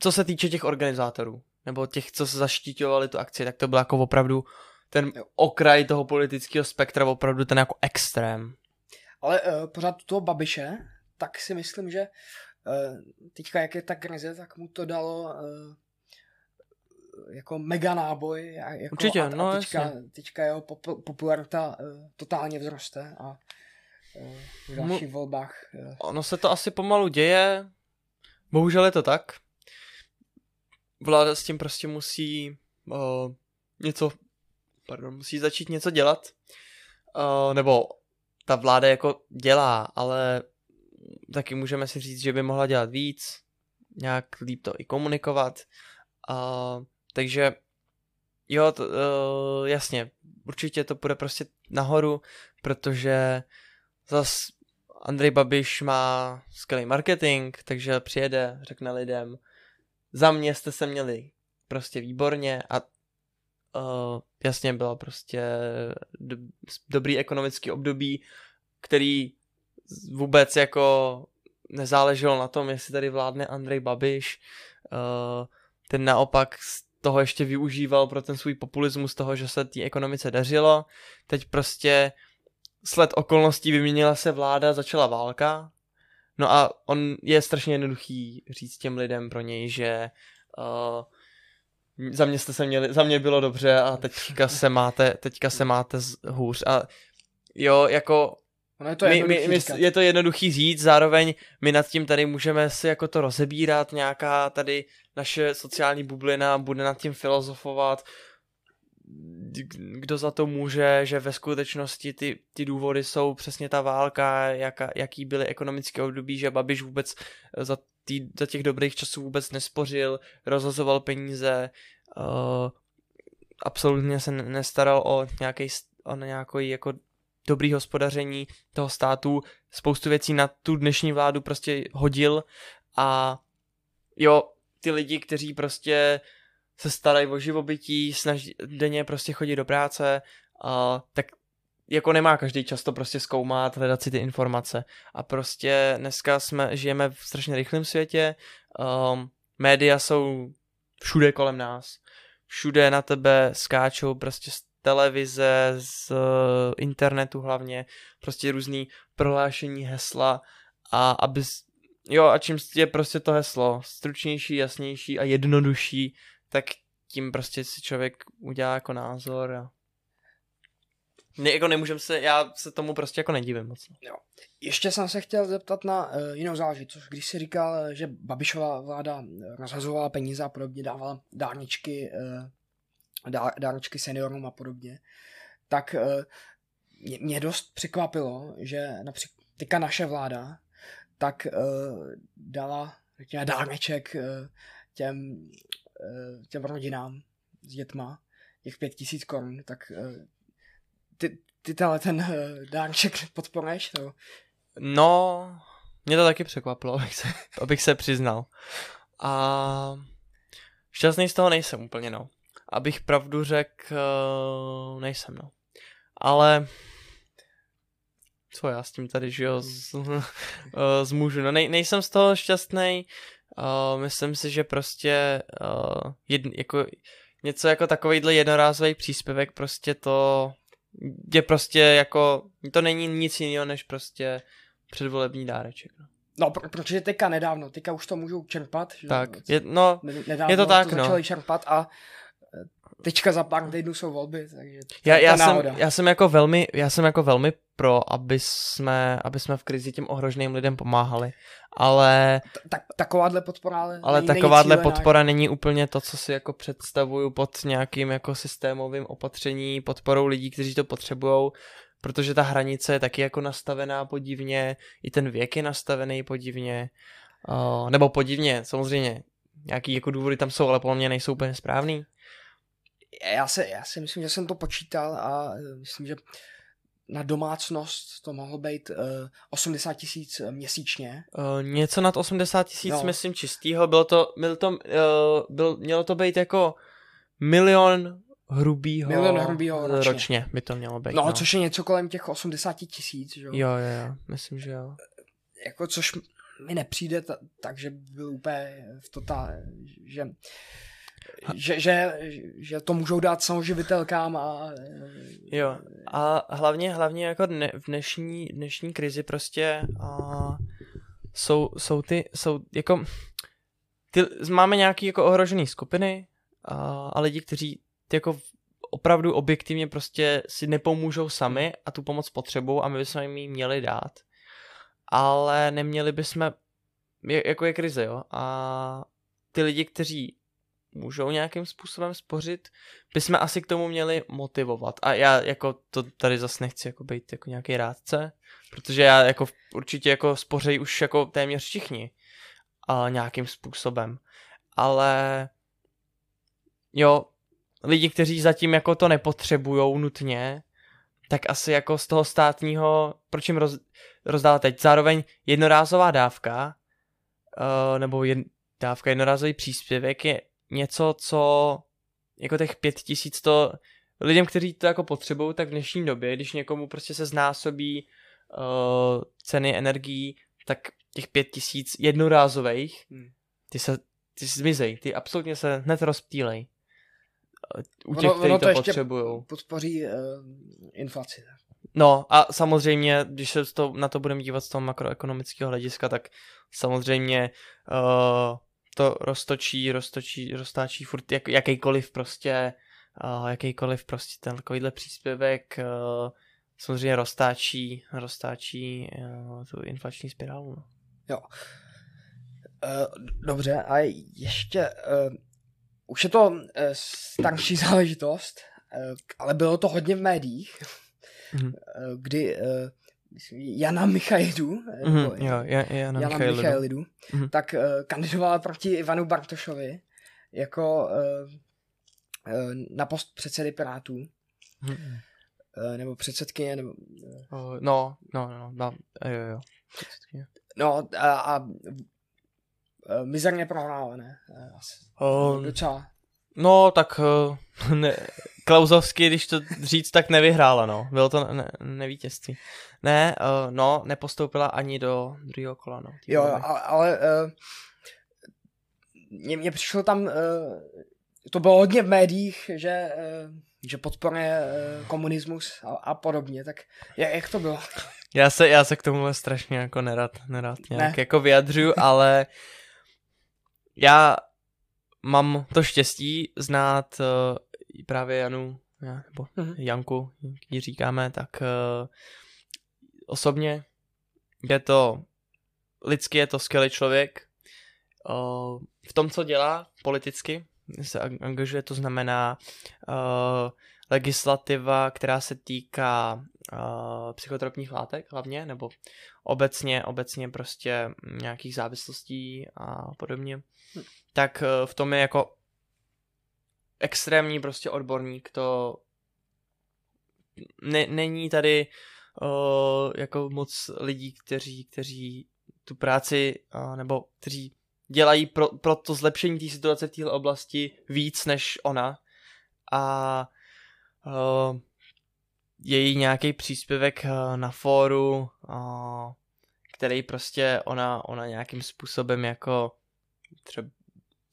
co se týče těch organizátorů, nebo těch, co se zaštiťovali tu akci, tak to byl jako opravdu ten okraj toho politického spektra, opravdu ten jako extrém. Ale uh, pořád toho Babiše, tak si myslím, že uh, teďka jak je ta krize, tak mu to dalo uh, jako mega náboj. Jako Určitě, a, no a teďka, jasně. teďka jeho pop- popularita uh, totálně vzroste a uh, v dalších Mu- volbách. Uh, Ono se to asi pomalu děje, bohužel je to tak. Vláda s tím prostě musí uh, něco, pardon, musí začít něco dělat. Uh, nebo ta vláda jako dělá, ale taky můžeme si říct, že by mohla dělat víc, nějak líp to i komunikovat. Uh, takže jo, to, uh, jasně, určitě to půjde prostě nahoru, protože zas Andrej Babiš má skvělý marketing, takže přijede, řekne lidem, za mě jste se měli prostě výborně a uh, jasně bylo prostě do, dobrý ekonomický období, který vůbec jako nezáleželo na tom, jestli tady vládne Andrej Babiš, uh, ten naopak z toho ještě využíval pro ten svůj populismus toho, že se té ekonomice dařilo. Teď prostě sled okolností vyměnila se vláda, začala válka. No a on je strašně jednoduchý říct těm lidem pro něj, že uh, za mě jste se měli, za mě bylo dobře a teďka se máte, teďka se máte z- hůř. A jo, jako ono je to my, my, my, říkat. je to jednoduchý říct, zároveň my nad tím tady můžeme si jako to rozebírat, nějaká tady naše sociální bublina bude nad tím filozofovat, kdo za to může, že ve skutečnosti ty, ty důvody jsou přesně ta válka, jaka, jaký byly ekonomické období, že Babiš vůbec za, tý, za těch dobrých časů vůbec nespořil, rozhazoval peníze, uh, absolutně se nestaral o nějaký, o nějaký jako dobrý hospodaření toho státu, spoustu věcí na tu dnešní vládu prostě hodil a jo, ty lidi, kteří prostě se starají o živobytí, snaží denně prostě chodit do práce, a tak jako nemá každý čas to prostě zkoumat, hledat si ty informace. A prostě dneska jsme, žijeme v strašně rychlém světě, um, média jsou všude kolem nás, všude na tebe skáčou prostě z televize, z uh, internetu hlavně, prostě různý prohlášení, hesla a aby jo a čím je prostě to heslo? Stručnější, jasnější a jednodušší, tak tím prostě si člověk udělá jako názor a ne, jako nemůžem se, já se tomu prostě jako nedivím moc. Jo. Ještě jsem se chtěl zeptat na uh, jinou záležitost. Když jsi říkal, že Babišová vláda rozhazovala peníze a podobně, dávala dárničky, uh, dá, dárničky seniorům a podobně, tak uh, mě, mě dost překvapilo, že například teďka naše vláda tak uh, dala řekněme, dárniček uh, těm, těm rodinám s dětma, těch pět tisíc korun, tak uh, ty, ty tenhle ten uh, dárček podporuješ? Nebo? No, mě to taky překvapilo, abych se, abych se přiznal. A šťastný z toho nejsem úplně, no. Abych pravdu řekl, nejsem, no. Ale co já s tím tady, že jo, z, uh, zmůžu. No nej, nejsem z toho šťastný. Uh, myslím si, že prostě uh, jedn, jako, něco jako takovýhle jednorázový příspěvek prostě to je prostě jako, to není nic jiného než prostě předvolební dáreček. No, no pro, protože teďka nedávno, teďka už to můžou čerpat. Že? Tak, je, no, nedávno je to tak, to no. začali čerpat a teďka za pár týdnů jsou volby, takže já, já, jsem, já, jsem jako velmi, já jsem jako velmi pro, aby jsme, aby jsme v krizi těm ohroženým lidem pomáhali, ale... Tak, takováhle podpora ale, ale není, takováhle podpora není úplně to, co si jako představuju pod nějakým jako systémovým opatření, podporou lidí, kteří to potřebují, protože ta hranice je taky jako nastavená podivně, i ten věk je nastavený podivně, uh, nebo podivně, samozřejmě, nějaký jako důvody tam jsou, ale podle mě nejsou úplně správný. Já, se, já si myslím, že jsem to počítal a eh, myslím, že na domácnost to mohlo být uh, 80 tisíc měsíčně. Uh, něco nad 80 tisíc, no. myslím, čistýho. Bylo to, byl to, uh, byl, mělo to být jako milion hrubýho, milion hrubýho ročně. ročně. by to mělo být. No, no, což je něco kolem těch 80 tisíc, jo? Jo, jo, jo, myslím, že jo. Jako, což mi nepřijde, ta, takže byl úplně v totál, že že, že, že to můžou dát samoživitelkám a... Jo, a hlavně, hlavně jako dne, v dnešní, dnešní krizi prostě a, jsou, jsou ty, jsou jako, ty, máme nějaký jako ohrožený skupiny a, a lidi, kteří ty jako opravdu objektivně prostě si nepomůžou sami a tu pomoc potřebují a my bychom jim ji měli dát. Ale neměli bychom, jako je krize, jo, a ty lidi, kteří můžou nějakým způsobem spořit, bychom asi k tomu měli motivovat. A já jako to tady zase nechci jako být jako nějaký rádce, protože já jako určitě jako spořej už jako téměř všichni a nějakým způsobem. Ale jo, lidi, kteří zatím jako to nepotřebujou nutně, tak asi jako z toho státního, proč jim roz, rozdávat teď? Zároveň jednorázová dávka, uh, nebo jed, dávka jednorázový příspěvek je něco, co jako těch pět tisíc to lidem, kteří to jako potřebují, tak v dnešní době, když někomu prostě se znásobí uh, ceny energií, tak těch pět tisíc jednorázových, hmm. ty se ty zmizej, ty absolutně se hned rozptýlej. U těch, ono, kteří ono to, to potřebují. podpoří uh, inflaci. No a samozřejmě, když se to, na to budeme dívat z toho makroekonomického hlediska, tak samozřejmě uh, to roztočí, roztočí, roztáčí furt jak, jakýkoliv prostě, uh, jakýkoliv prostě ten takovýhle příspěvek uh, samozřejmě roztáčí, roztáčí uh, tu inflační spirálu. No. Jo. Uh, dobře, a ještě, uh, už je to uh, starší záležitost, uh, ale bylo to hodně v médiích, mm-hmm. uh, kdy uh, Jana Michajdu, mm-hmm, jo, Jana, Jana Michajlidu, mm-hmm. tak uh, kandidovala proti Ivanu Bartošovi jako uh, uh, na post předsedy Pirátů. Mm-hmm. Uh, nebo předsedkyně, nebo... Uh, no, no, no, no, jo, jo. Předsedkyně. No a, a uh, mizerně prohrála, ne? Uh, docela. No, tak uh, ne, Klauzovsky, když to říct, tak nevyhrála, no. Bylo to ne, nevítězství. Ne, uh, no, nepostoupila ani do druhého kola, no. Jo, ale, ale uh, mně přišlo tam, uh, to bylo hodně v médiích, že, uh, že podporuje uh, komunismus a, a podobně, tak jak, jak to bylo? Já se, já se k tomu strašně jako nerad, nerad nějak ne. jako vyjadřuju, ale já mám to štěstí znát uh, právě Janu, nebo mm-hmm. Janku, jak ji říkáme, tak uh, osobně je to, lidsky je to skvělý člověk, uh, v tom, co dělá politicky, se angažuje, to znamená uh, legislativa, která se týká uh, psychotropních látek hlavně, nebo obecně, obecně prostě nějakých závislostí a podobně, hm. Tak uh, v tom je jako extrémní prostě odborník, to ne, není tady uh, jako moc lidí, kteří, kteří tu práci, uh, nebo kteří dělají pro, pro to zlepšení té situace v téhle oblasti víc než ona. A uh, její nějaký příspěvek na fóru, který prostě ona, ona nějakým způsobem jako třeba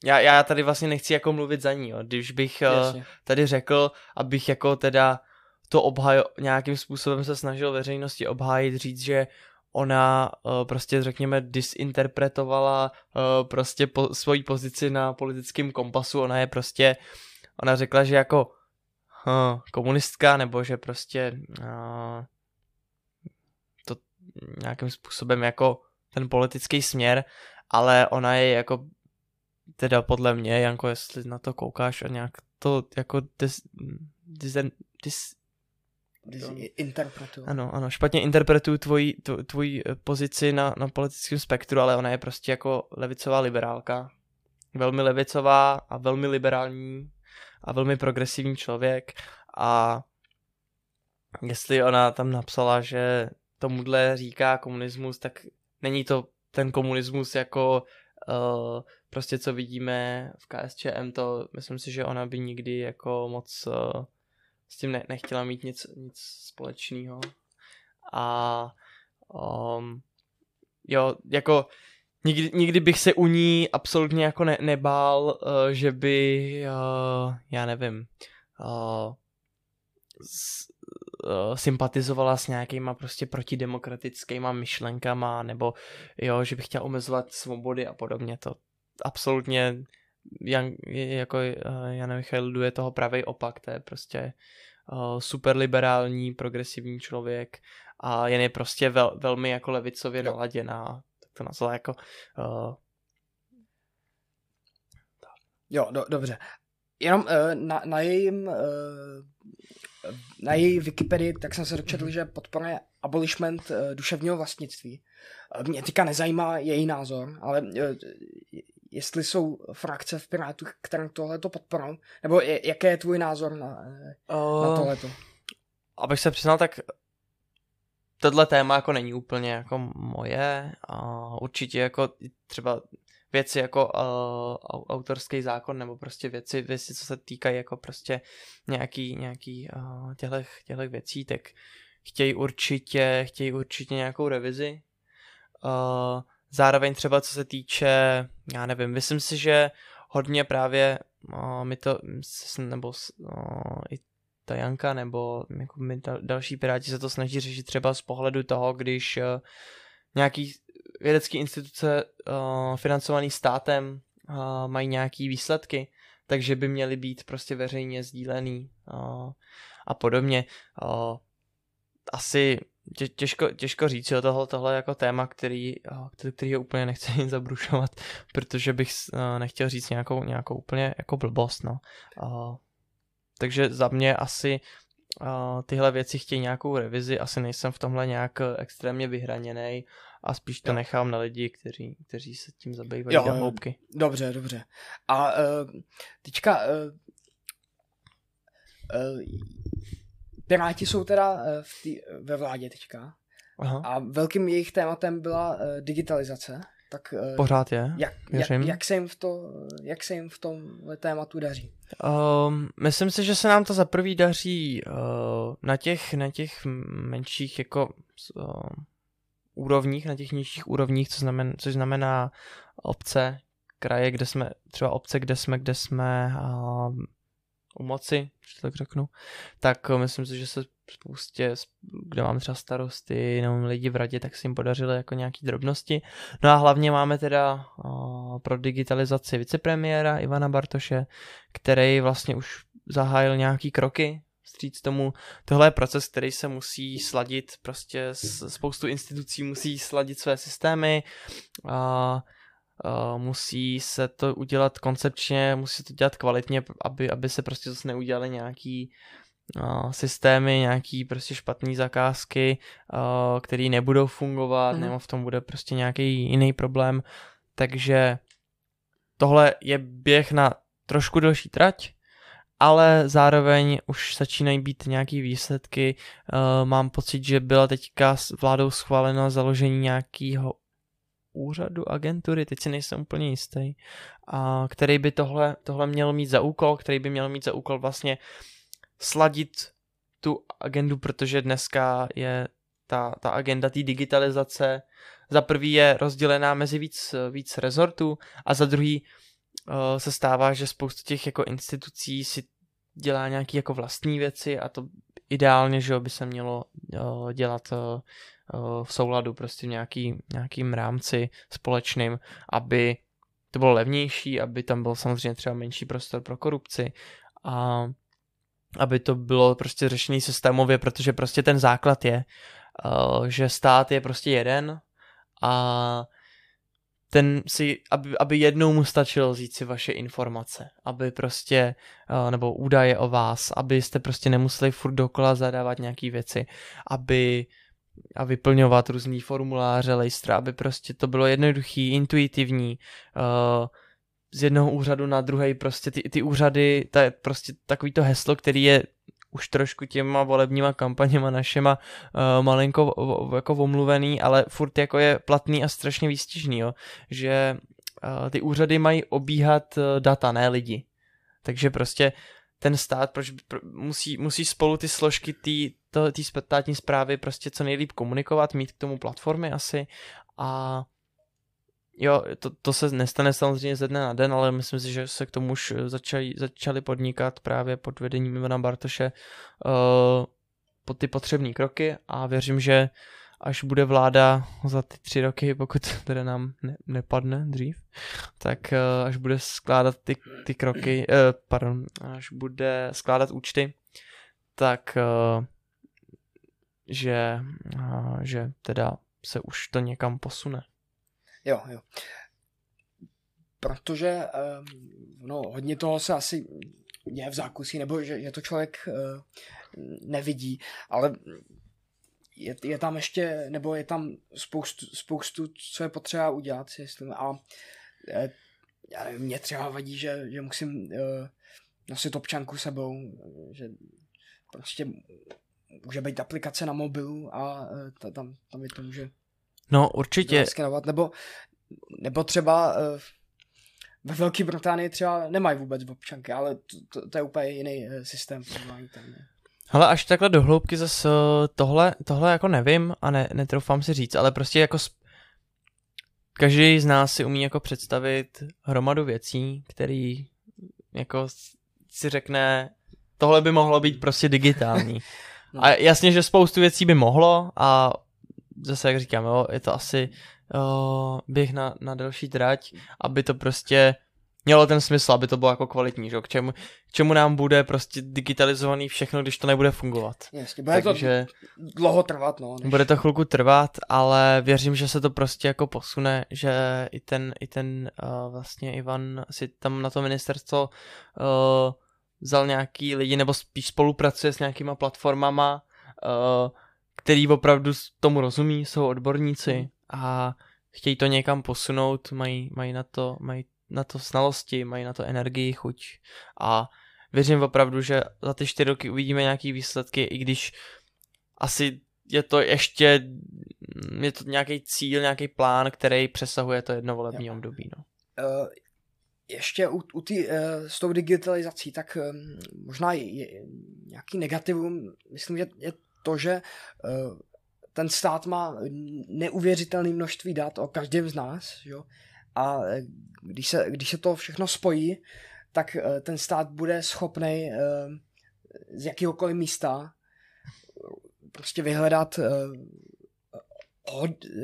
já, já tady vlastně nechci jako mluvit za ní, jo. když bych uh, tady řekl, abych jako teda to obhaj nějakým způsobem se snažil veřejnosti obhájit, říct, že ona uh, prostě řekněme disinterpretovala uh, prostě po, svoji pozici na politickém kompasu, ona je prostě ona řekla, že jako uh, komunistka, nebo že prostě uh, to nějakým způsobem jako ten politický směr, ale ona je jako teda podle mě, Janko, jestli na to koukáš a nějak to jako dis, dis, dis, interpretuju. Ano, ano, špatně interpretuju tvoji, tvoji eh, pozici na, na politickém spektru, ale ona je prostě jako levicová liberálka. Velmi levicová a velmi liberální a velmi progresivní člověk a jestli ona tam napsala, že tomuhle říká komunismus, tak není to ten komunismus jako uh, prostě co vidíme v KSČM, to myslím si, že ona by nikdy jako moc uh, s tím ne- nechtěla mít nic, nic společného. A um, jo, jako nikdy, nikdy bych se u ní absolutně jako ne- nebál, uh, že by, uh, já nevím, uh, s, uh, sympatizovala s nějakýma prostě protidemokratickýma myšlenkama, nebo jo, že bych chtěla omezovat svobody a podobně, to absolutně Jan, jako uh, Jana Michail je toho pravý opak, to je prostě uh, super liberální, progresivní člověk a jen je prostě vel, velmi jako levicově naladěná, tak to nazvala jako uh, Jo, do, dobře. Jenom uh, na, na jejím uh, na její Wikipedii, tak jsem se dočetl, že podporuje abolishment uh, duševního vlastnictví. Uh, mě teďka nezajímá její názor, ale uh, jestli jsou frakce v Pirátu, které tohle to podporou, nebo je, jaký je tvůj názor na, uh, na tohleto? Abych se přiznal, tak tohle téma jako není úplně jako moje a určitě jako třeba věci jako uh, autorský zákon nebo prostě věci, věci, co se týkají jako prostě nějaký, nějaký uh, těchto, těchto věcí, tak chtějí určitě, chtějí určitě nějakou revizi. Uh, zároveň třeba co se týče, já nevím, myslím si, že hodně právě uh, my to, nebo uh, i ta Janka, nebo jako my dal, další piráti se to snaží řešit třeba z pohledu toho, když uh, nějaký vědecké instituce uh, financované státem uh, mají nějaký výsledky, takže by měly být prostě veřejně sdílený uh, a podobně. Uh, asi tě, těžko, těžko říct, jo, tohle, tohle jako téma, který, který, úplně nechci zabrušovat, protože bych uh, nechtěl říct nějakou, nějakou úplně jako blbost, no. Uh, takže za mě asi uh, tyhle věci chtějí nějakou revizi, asi nejsem v tomhle nějak extrémně vyhraněný a spíš to jo. nechám na lidi, kteří, kteří se tím zabývají jo, do hloubky. Dobře, dobře. A uh, teďka uh, uh, Piráti jsou teda uh, v tý, ve vládě teďka Aha. a velkým jejich tématem byla uh, digitalizace. Tak, uh, Pořád je, jak, jak, jak, se jim v to, jak se jim v tom tématu daří? Um, myslím si, že se nám to za prvý daří uh, na, těch, na těch menších jako uh, úrovních, na těch nižších úrovních, co znamená, což znamená obce, kraje, kde jsme, třeba obce, kde jsme, kde jsme uh, u moci, že tak řeknu, tak myslím si, že se spoustě, kde máme třeba starosty nebo lidi v radě, tak se jim podařilo jako nějaký drobnosti. No a hlavně máme teda uh, pro digitalizaci vicepremiéra Ivana Bartoše, který vlastně už zahájil nějaký kroky vstříc tomu. Tohle je proces, který se musí sladit, prostě spoustu institucí musí sladit své systémy a, a musí se to udělat koncepčně, musí to dělat kvalitně, aby, aby se prostě zase neudělaly nějaký a, systémy, nějaký prostě špatné zakázky, které nebudou fungovat, mm. nebo v tom bude prostě nějaký jiný problém. Takže tohle je běh na trošku delší trať, ale zároveň už začínají být nějaký výsledky. Uh, mám pocit, že byla teďka s vládou schváleno založení nějakého úřadu, agentury, teď si nejsem úplně jistý, a který by tohle, tohle měl mít za úkol, který by měl mít za úkol vlastně sladit tu agendu, protože dneska je ta, ta agenda té digitalizace za prvý je rozdělená mezi víc, víc rezortů a za druhý uh, se stává, že spoustu těch jako institucí si dělá nějaké jako vlastní věci a to ideálně, že by se mělo uh, dělat uh, v souladu prostě v nějaký, nějakým rámci společným, aby to bylo levnější, aby tam byl samozřejmě třeba menší prostor pro korupci a aby to bylo prostě řešený systémově, protože prostě ten základ je, že stát je prostě jeden a ten si, aby, aby jednou mu stačilo vzít si vaše informace, aby prostě, uh, nebo údaje o vás, abyste prostě nemuseli furt dokola zadávat nějaký věci, aby a vyplňovat různý formuláře lejstra, aby prostě to bylo jednoduchý, intuitivní, uh, z jednoho úřadu na druhý, prostě ty, ty úřady, to je prostě takový to heslo, který je už trošku těma volebníma kampaněma našima uh, malinko v, jako omluvený, ale furt jako je platný a strašně výstižný, jo? že uh, ty úřady mají obíhat uh, data, ne lidi. Takže prostě ten stát proč, pro, musí, musí spolu ty složky té státní zprávy prostě co nejlíp komunikovat, mít k tomu platformy asi a Jo, to, to se nestane samozřejmě ze dne na den, ale myslím si, že se k tomu už začali, začali podnikat právě pod vedením Ivana Bartoše uh, pod ty potřební kroky a věřím, že až bude vláda za ty tři roky, pokud teda nám ne, nepadne dřív, tak uh, až bude skládat ty, ty kroky, uh, pardon, až bude skládat účty, tak uh, že, uh, že teda se už to někam posune. Jo, jo. Protože no, hodně toho se asi je v zákusí, nebo že, že to člověk uh, nevidí, ale je, je tam ještě, nebo je tam spoustu, spoustu, co je potřeba udělat, si. A eh, já nevím, mě třeba vadí, že, že musím uh, nosit občanku sebou, že prostě může být aplikace na mobilu a uh, tam, tam je to může No určitě. Skenovat, nebo, nebo třeba uh, ve Velké Británii třeba nemají vůbec občanky, ale to, to, to je úplně jiný uh, systém. Tam, Ale až takhle do hloubky zase tohle, tohle jako nevím a ne, netroufám si říct, ale prostě jako sp... každý z nás si umí jako představit hromadu věcí, který jako si řekne, tohle by mohlo být prostě digitální. no. A jasně, že spoustu věcí by mohlo a zase jak říkám, jo, je to asi uh, běh na, na delší trať, aby to prostě mělo ten smysl, aby to bylo jako kvalitní, že? K, čemu, k čemu nám bude prostě digitalizovaný všechno, když to nebude fungovat. Jasně, bude Takže, to dlouho trvat, no. Než... Bude to chvilku trvat, ale věřím, že se to prostě jako posune, že i ten, i ten uh, vlastně Ivan si tam na to ministerstvo uh, vzal nějaký lidi, nebo spíš spolupracuje s nějakýma platformama, uh, který opravdu tomu rozumí, jsou odborníci hmm. a chtějí to někam posunout, mají, mají, na, to, mají na to znalosti, mají na to energii, chuť a věřím opravdu, že za ty čtyři roky uvidíme nějaký výsledky, i když asi je to ještě, je to nějaký cíl, nějaký plán, který přesahuje to jedno volební období. No. Uh, ještě u, u tý, uh, s tou digitalizací, tak um, možná je, je nějaký negativum, myslím, že je to, že uh, ten stát má neuvěřitelné množství dat o každém z nás, jo? a eh, když se, když se to všechno spojí, tak uh, ten stát bude schopný z jakéhokoliv místa prostě vyhledat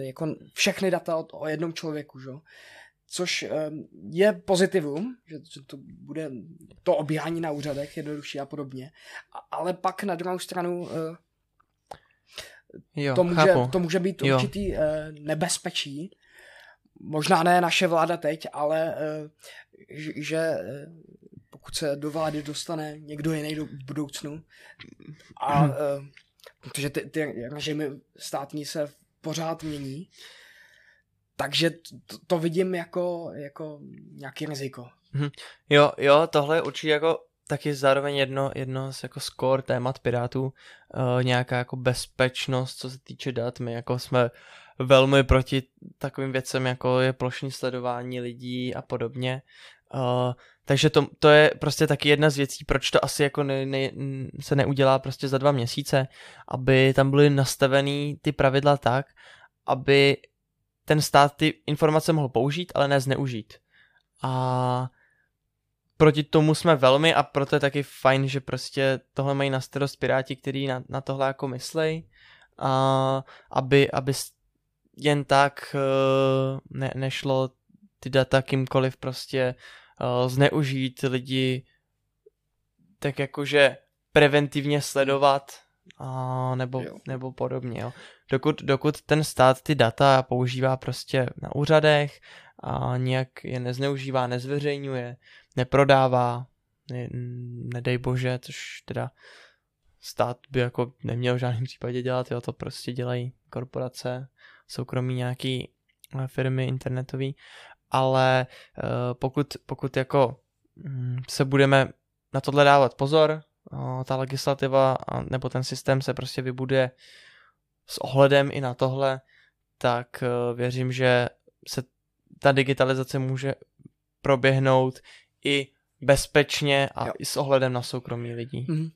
jako všechny data o, o jednom člověku, že? což je pozitivum, že to bude to obíhání na úřadech jednodušší a podobně, ale pak na druhou stranu Jo, to, může, to může být jo. určitý uh, nebezpečí. Možná ne naše vláda teď, ale uh, že uh, pokud se do vlády dostane někdo jiný do budoucnu a uh, protože ty, ty režimy státní se pořád mění, takže to, to vidím jako, jako nějaký riziko. Mhm. Jo, jo, tohle je určitě jako taky zároveň jedno, jedno z jako score témat Pirátů, uh, nějaká jako bezpečnost, co se týče dat. My jako jsme velmi proti takovým věcem, jako je plošní sledování lidí a podobně. Uh, takže to, to je prostě taky jedna z věcí, proč to asi jako ne, ne, se neudělá prostě za dva měsíce, aby tam byly nastavený ty pravidla tak, aby ten stát ty informace mohl použít, ale ne zneužít. A proti tomu jsme velmi a proto je taky fajn, že prostě tohle mají na starost piráti, kteří na, na tohle jako myslej, a aby, aby jen tak uh, ne, nešlo ty data kýmkoliv prostě uh, zneužít lidi tak jakože preventivně sledovat a, nebo, nebo podobně. Jo. Dokud, dokud ten stát ty data používá prostě na úřadech a nějak je nezneužívá, nezveřejňuje, neprodává, ne, nedej bože, což teda stát by jako neměl v žádném případě dělat, jo, to prostě dělají korporace, soukromí nějaký eh, firmy internetové, ale uh, pokud, pokud jako um, se budeme na tohle dávat pozor, uh, ta legislativa nebo ten systém se prostě vybuduje s ohledem i na tohle, tak věřím, že se ta digitalizace může proběhnout i bezpečně a jo. i s ohledem na soukromí lidí. Mm-hmm.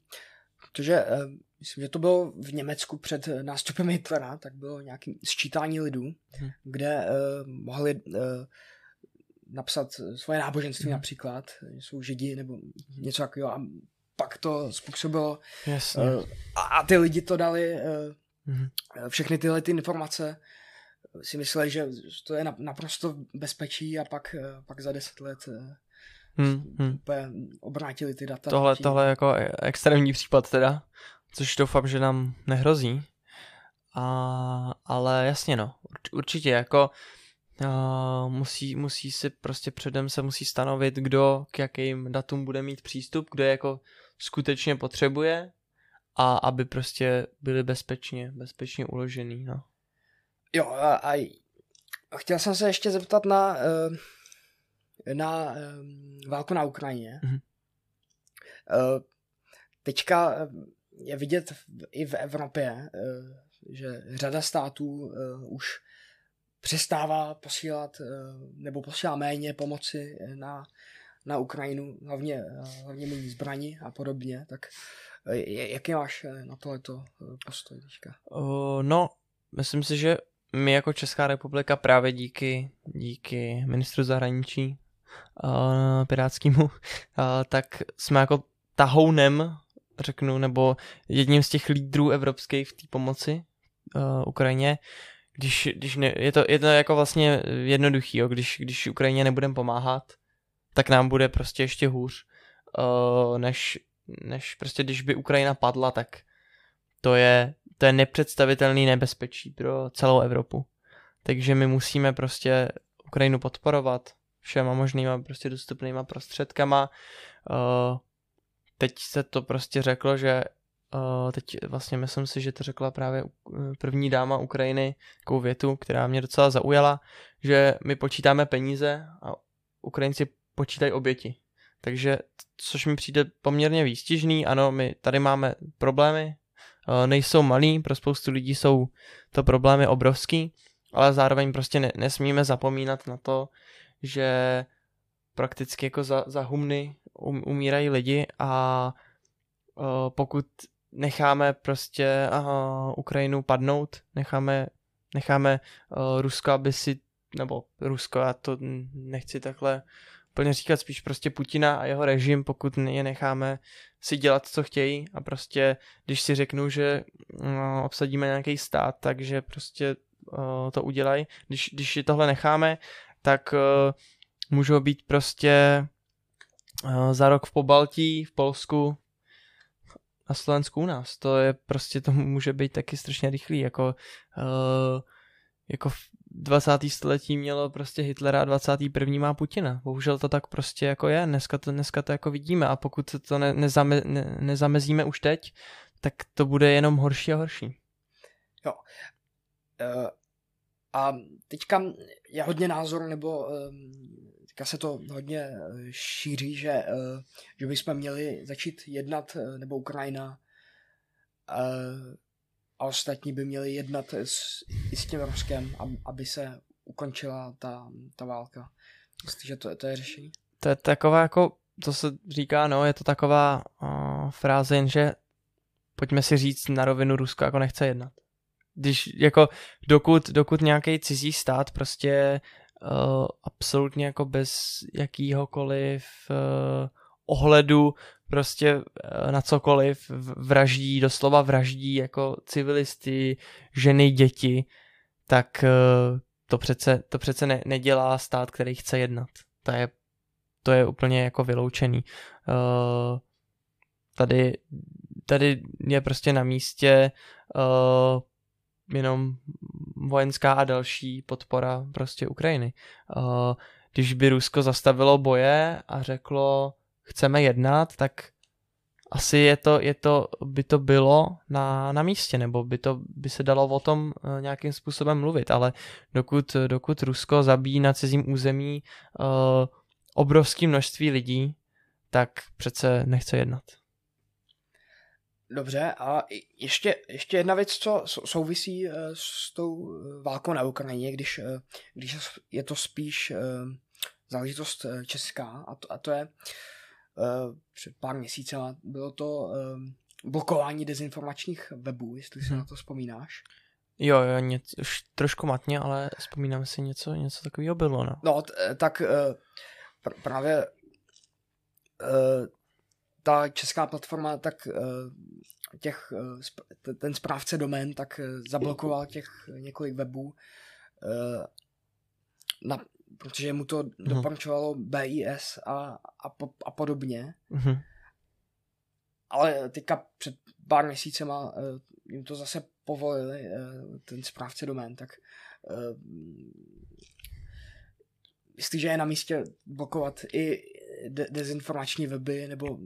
Protože uh, myslím, že to bylo v Německu před nástupem Hitlera, tak bylo nějaké sčítání lidů, mm. kde uh, mohli uh, napsat svoje náboženství mm. například, jsou židi nebo něco takového a pak to způsobilo Jasně. Uh, a ty lidi to dali uh, mm. všechny tyhle ty informace si mysleli, že to je naprosto bezpečí a pak, pak za deset let hmm, hmm. úplně obrátili ty data. Tohle, tohle je jako extrémní případ teda, což doufám, že nám nehrozí. A, ale jasně no, určitě jako uh, musí, musí si prostě předem se musí stanovit, kdo k jakým datům bude mít přístup, kdo je jako skutečně potřebuje a aby prostě byli bezpečně, bezpečně uložený, no. Jo, a, a chtěl jsem se ještě zeptat na, uh, na um, válku na Ukrajině. Mm-hmm. Uh, teďka je vidět i v Evropě, uh, že řada států uh, už přestává posílat nebo posílá méně pomoci na, na Ukrajinu, hlavně, hlavně méně zbraní a podobně. Tak jaký máš na tohleto postoj teďka? No, myslím si, že my jako Česká republika právě díky, díky ministru zahraničí uh, pirátskému, uh, tak jsme jako tahounem, řeknu, nebo jedním z těch lídrů evropských v té pomoci uh, Ukrajině. Když, když ne, je, to, je to jako vlastně jednoduchý, jo, když, když Ukrajině nebudeme pomáhat, tak nám bude prostě ještě hůř, uh, než, než prostě když by Ukrajina padla, tak to je, to je nepředstavitelný nebezpečí pro celou Evropu. Takže my musíme prostě Ukrajinu podporovat, všema možnýma prostě dostupnýma prostředkama. Uh, teď se to prostě řeklo, že uh, teď vlastně myslím si, že to řekla právě první dáma Ukrajiny, takovou větu, která mě docela zaujala, že my počítáme peníze a Ukrajinci počítají oběti. Takže, což mi přijde poměrně výstižný, ano, my tady máme problémy, nejsou malý, pro spoustu lidí jsou to problémy obrovský, ale zároveň prostě ne, nesmíme zapomínat na to, že prakticky jako za, za humny um, umírají lidi a uh, pokud necháme prostě uh, Ukrajinu padnout, necháme, necháme uh, Rusko, aby si, nebo Rusko, já to nechci takhle úplně říkat, spíš prostě Putina a jeho režim, pokud je necháme si dělat, co chtějí a prostě, když si řeknu, že uh, obsadíme nějaký stát, takže prostě uh, to udělají. Když, když tohle necháme, tak uh, můžou být prostě uh, za rok v Pobaltí, v Polsku, na Slovensku u nás. To je prostě, to může být taky strašně rychlý, jako uh, jako v 20. století mělo prostě Hitlera a 21. má Putina. Bohužel to tak prostě jako je, dneska to, dneska to jako vidíme a pokud to ne, nezame, ne, nezamezíme už teď, tak to bude jenom horší a horší. Jo. Uh, a teďka je hodně názor, nebo teďka se to hodně eh, šíří, že, eh, že bychom měli začít jednat, eh, nebo Ukrajina a ostatní by měli jednat s, i s tím Ruskem, aby se ukončila ta, ta válka. Myslíte, že to, to je řešení? To je taková jako, to se říká, no, je to taková uh, fráze, jenže pojďme si říct na rovinu Rusko jako nechce jednat když jako dokud, dokud nějaký cizí stát prostě uh, absolutně jako bez jakýhokoliv uh, ohledu prostě uh, na cokoliv vraždí, doslova vraždí jako civilisty, ženy, děti, tak uh, to přece, to přece ne, nedělá stát, který chce jednat. To je, to je úplně jako vyloučený. Uh, tady, tady je prostě na místě uh, jenom vojenská a další podpora prostě Ukrajiny. Uh, když by Rusko zastavilo boje a řeklo, chceme jednat, tak asi je to, je to, by to bylo na, na místě, nebo by, to, by se dalo o tom uh, nějakým způsobem mluvit, ale dokud, dokud Rusko zabíjí na cizím území uh, obrovské množství lidí, tak přece nechce jednat. Dobře, a ještě, ještě jedna věc, co souvisí uh, s tou válkou na Ukrajině, když, uh, když je to spíš záležitost česká, a to, a to je před pár měsíci bylo to blokování dezinformačních webů, jestli si hmm. na to vzpomínáš. Jo, jo, něco, už trošku matně, ale vzpomínám si něco, něco takového bylo, no. No, t- tak pr- právě ta česká platforma, tak uh, těch, sp- ten správce domén, tak uh, zablokoval těch několik webů na, protože mu to uh-huh. doporučovalo BIS a, a, po, a podobně. Uh-huh. Ale teďka před pár měsícema jim to zase povolili, ten správce domén, tak jestliže je na místě blokovat i de- dezinformační weby nebo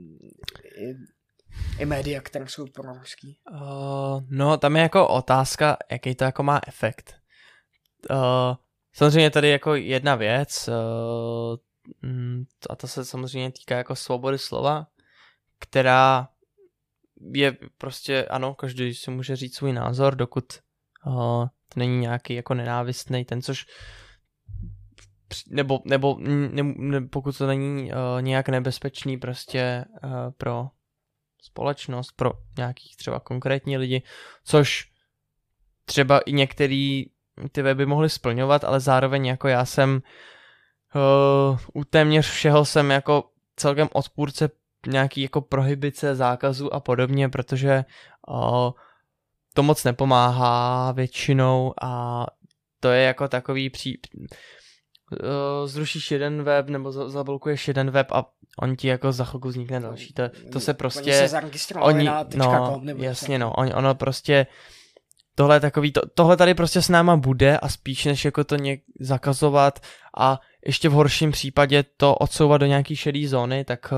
i, i média, které jsou proruský? Uh, no, tam je jako otázka, jaký to jako má efekt. Uh, Samozřejmě tady jako jedna věc, uh, a to se samozřejmě týká jako svobody slova, která je prostě, ano, každý si může říct svůj názor, dokud uh, to není nějaký jako nenávistný, ten, což nebo, nebo ne, ne, pokud to není uh, nějak nebezpečný prostě uh, pro společnost, pro nějakých třeba konkrétní lidi, což třeba i některý ty weby mohly splňovat, ale zároveň jako já jsem uh, u téměř všeho jsem jako celkem odpůrce nějaký jako prohybice, zákazu a podobně, protože uh, to moc nepomáhá většinou a to je jako takový pří... Uh, zrušíš jeden web nebo zablokuješ jeden web a on ti jako za chvilku vznikne další. To, to se prostě... Oni se oni, na no, jasně no, on, ono prostě tohle je takový, to, tohle tady prostě s náma bude a spíš než jako to něk zakazovat a ještě v horším případě to odsouvat do nějaký šedý zóny, tak uh,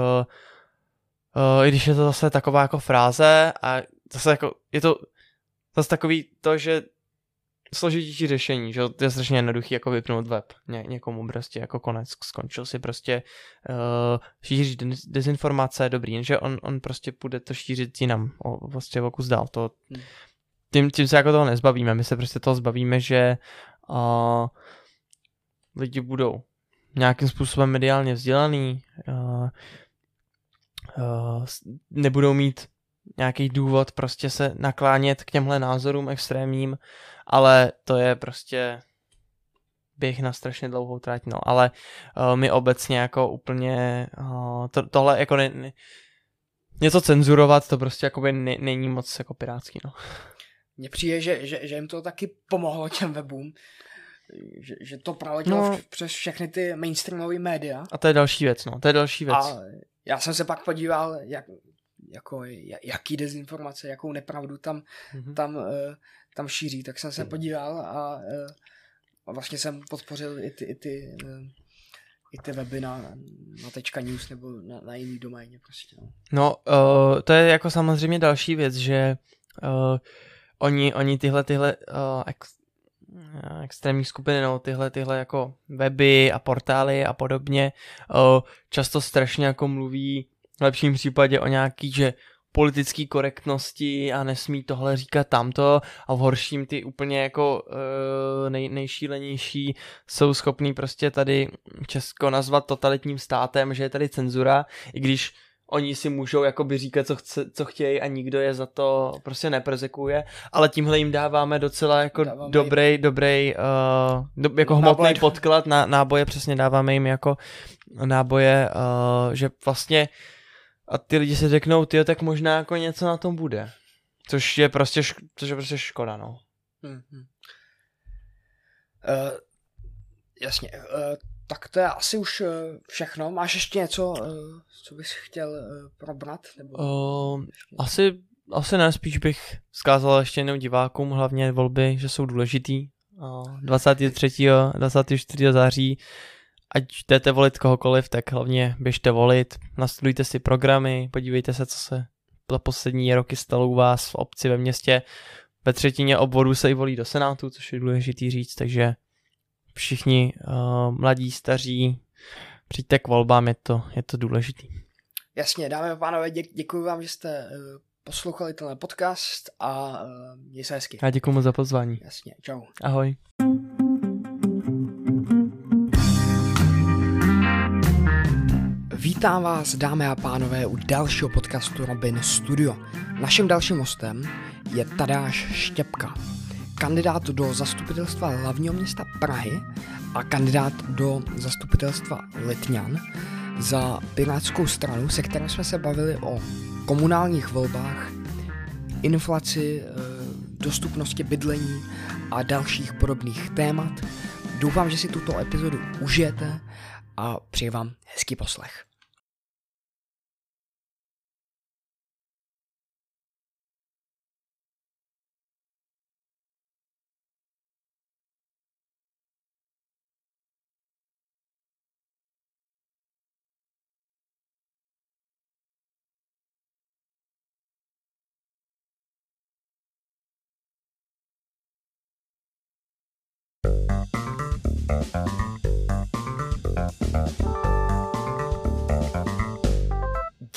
uh, i když je to zase taková jako fráze a zase jako, je to zase takový to, že složitější řešení, že to je strašně jednoduchý jako vypnout web Ně, někomu prostě jako konec, skončil si prostě uh, šířit dezinformace, dobrý, že on, on prostě bude to šířit jinam, o, vlastně o kus dál, to hmm tím, tím se jako toho nezbavíme. My se prostě toho zbavíme, že uh, lidi budou nějakým způsobem mediálně vzdělaný, uh, uh, nebudou mít nějaký důvod prostě se naklánět k těmhle názorům extrémním, ale to je prostě běh na strašně dlouhou trať, no, ale uh, my obecně jako úplně uh, to, tohle jako ne, ne, něco cenzurovat, to prostě jako ne, není moc jako pirátský, no. Mně přijde, že, že, že jim to taky pomohlo těm webům, že, že to proletělo no. přes všechny ty mainstreamové média. A to je další věc, no, to je další věc. A já jsem se pak podíval, jak, jako, jaký dezinformace, jakou nepravdu tam, mm-hmm. tam, uh, tam šíří, tak jsem se podíval a, uh, a vlastně jsem podpořil i ty, i ty, uh, i ty weby na, na tečka news nebo na, na jiný doméně prostě. No, no uh, to je jako samozřejmě další věc, že uh, oni, oni tyhle, tyhle uh, ex, extrémní skupiny, no, tyhle, tyhle jako weby a portály a podobně, uh, často strašně jako mluví v lepším případě o nějaký, že politické korektnosti a nesmí tohle říkat tamto a v horším ty úplně jako uh, nej, nejšílenější jsou schopní prostě tady Česko nazvat totalitním státem, že je tady cenzura, i když oni si můžou jakoby říkat, co, chce, co chtějí a nikdo je za to prostě neprezekuje, ale tímhle jim dáváme docela jako dáváme dobrý, jim... dobrý, uh, do, jako hmotný podklad na náboje, přesně dáváme jim jako náboje, uh, že vlastně a ty lidi si řeknou, ty tak možná jako něco na tom bude. Což je prostě, šk- což je prostě škoda, no. Hmm, hmm. Uh, jasně. Uh, tak to je asi už všechno. Máš ještě něco, co bys chtěl probrat? Nebo uh, asi, asi ne, spíš bych zkázal ještě jenom divákům, hlavně volby, že jsou důležitý. Uh, 23. 24. září ať jdete volit kohokoliv, tak hlavně běžte volit, nastudujte si programy, podívejte se, co se za poslední roky stalo u vás v obci, ve městě. Ve třetině obvodů se i volí do Senátu, což je důležitý říct, takže všichni uh, mladí, staří, přijďte k volbám, je to, je to důležitý. Jasně, dámy a pánové, dě- děkuji vám, že jste uh, poslouchali tenhle podcast a uh, měj se hezky. Já děkuji moc za pozvání. Jasně, čau. Ahoj. Vítám vás, dámy a pánové, u dalšího podcastu Robin Studio. Naším dalším hostem je Tadáš Štěpka, kandidát do zastupitelstva hlavního města Prahy a kandidát do zastupitelstva Letňan za Pirátskou stranu, se kterou jsme se bavili o komunálních volbách, inflaci, eh, dostupnosti bydlení a dalších podobných témat. Doufám, že si tuto epizodu užijete a přeji vám hezký poslech.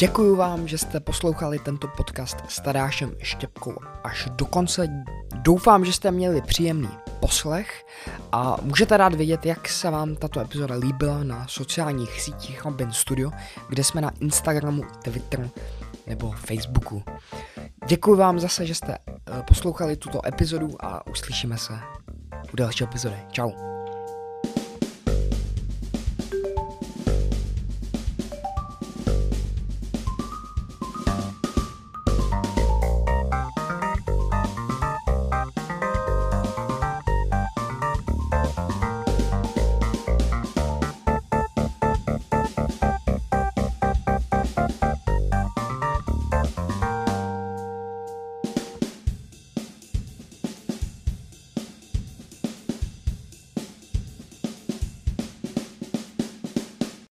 Děkuji vám, že jste poslouchali tento podcast s Tadášem Štěpkou až do konce. Doufám, že jste měli příjemný poslech a můžete rád vědět, jak se vám tato epizoda líbila na sociálních sítích Robin Studio, kde jsme na Instagramu, Twitteru nebo Facebooku. Děkuji vám zase, že jste eh, poslouchali tuto epizodu a uslyšíme se u další epizody. Ciao.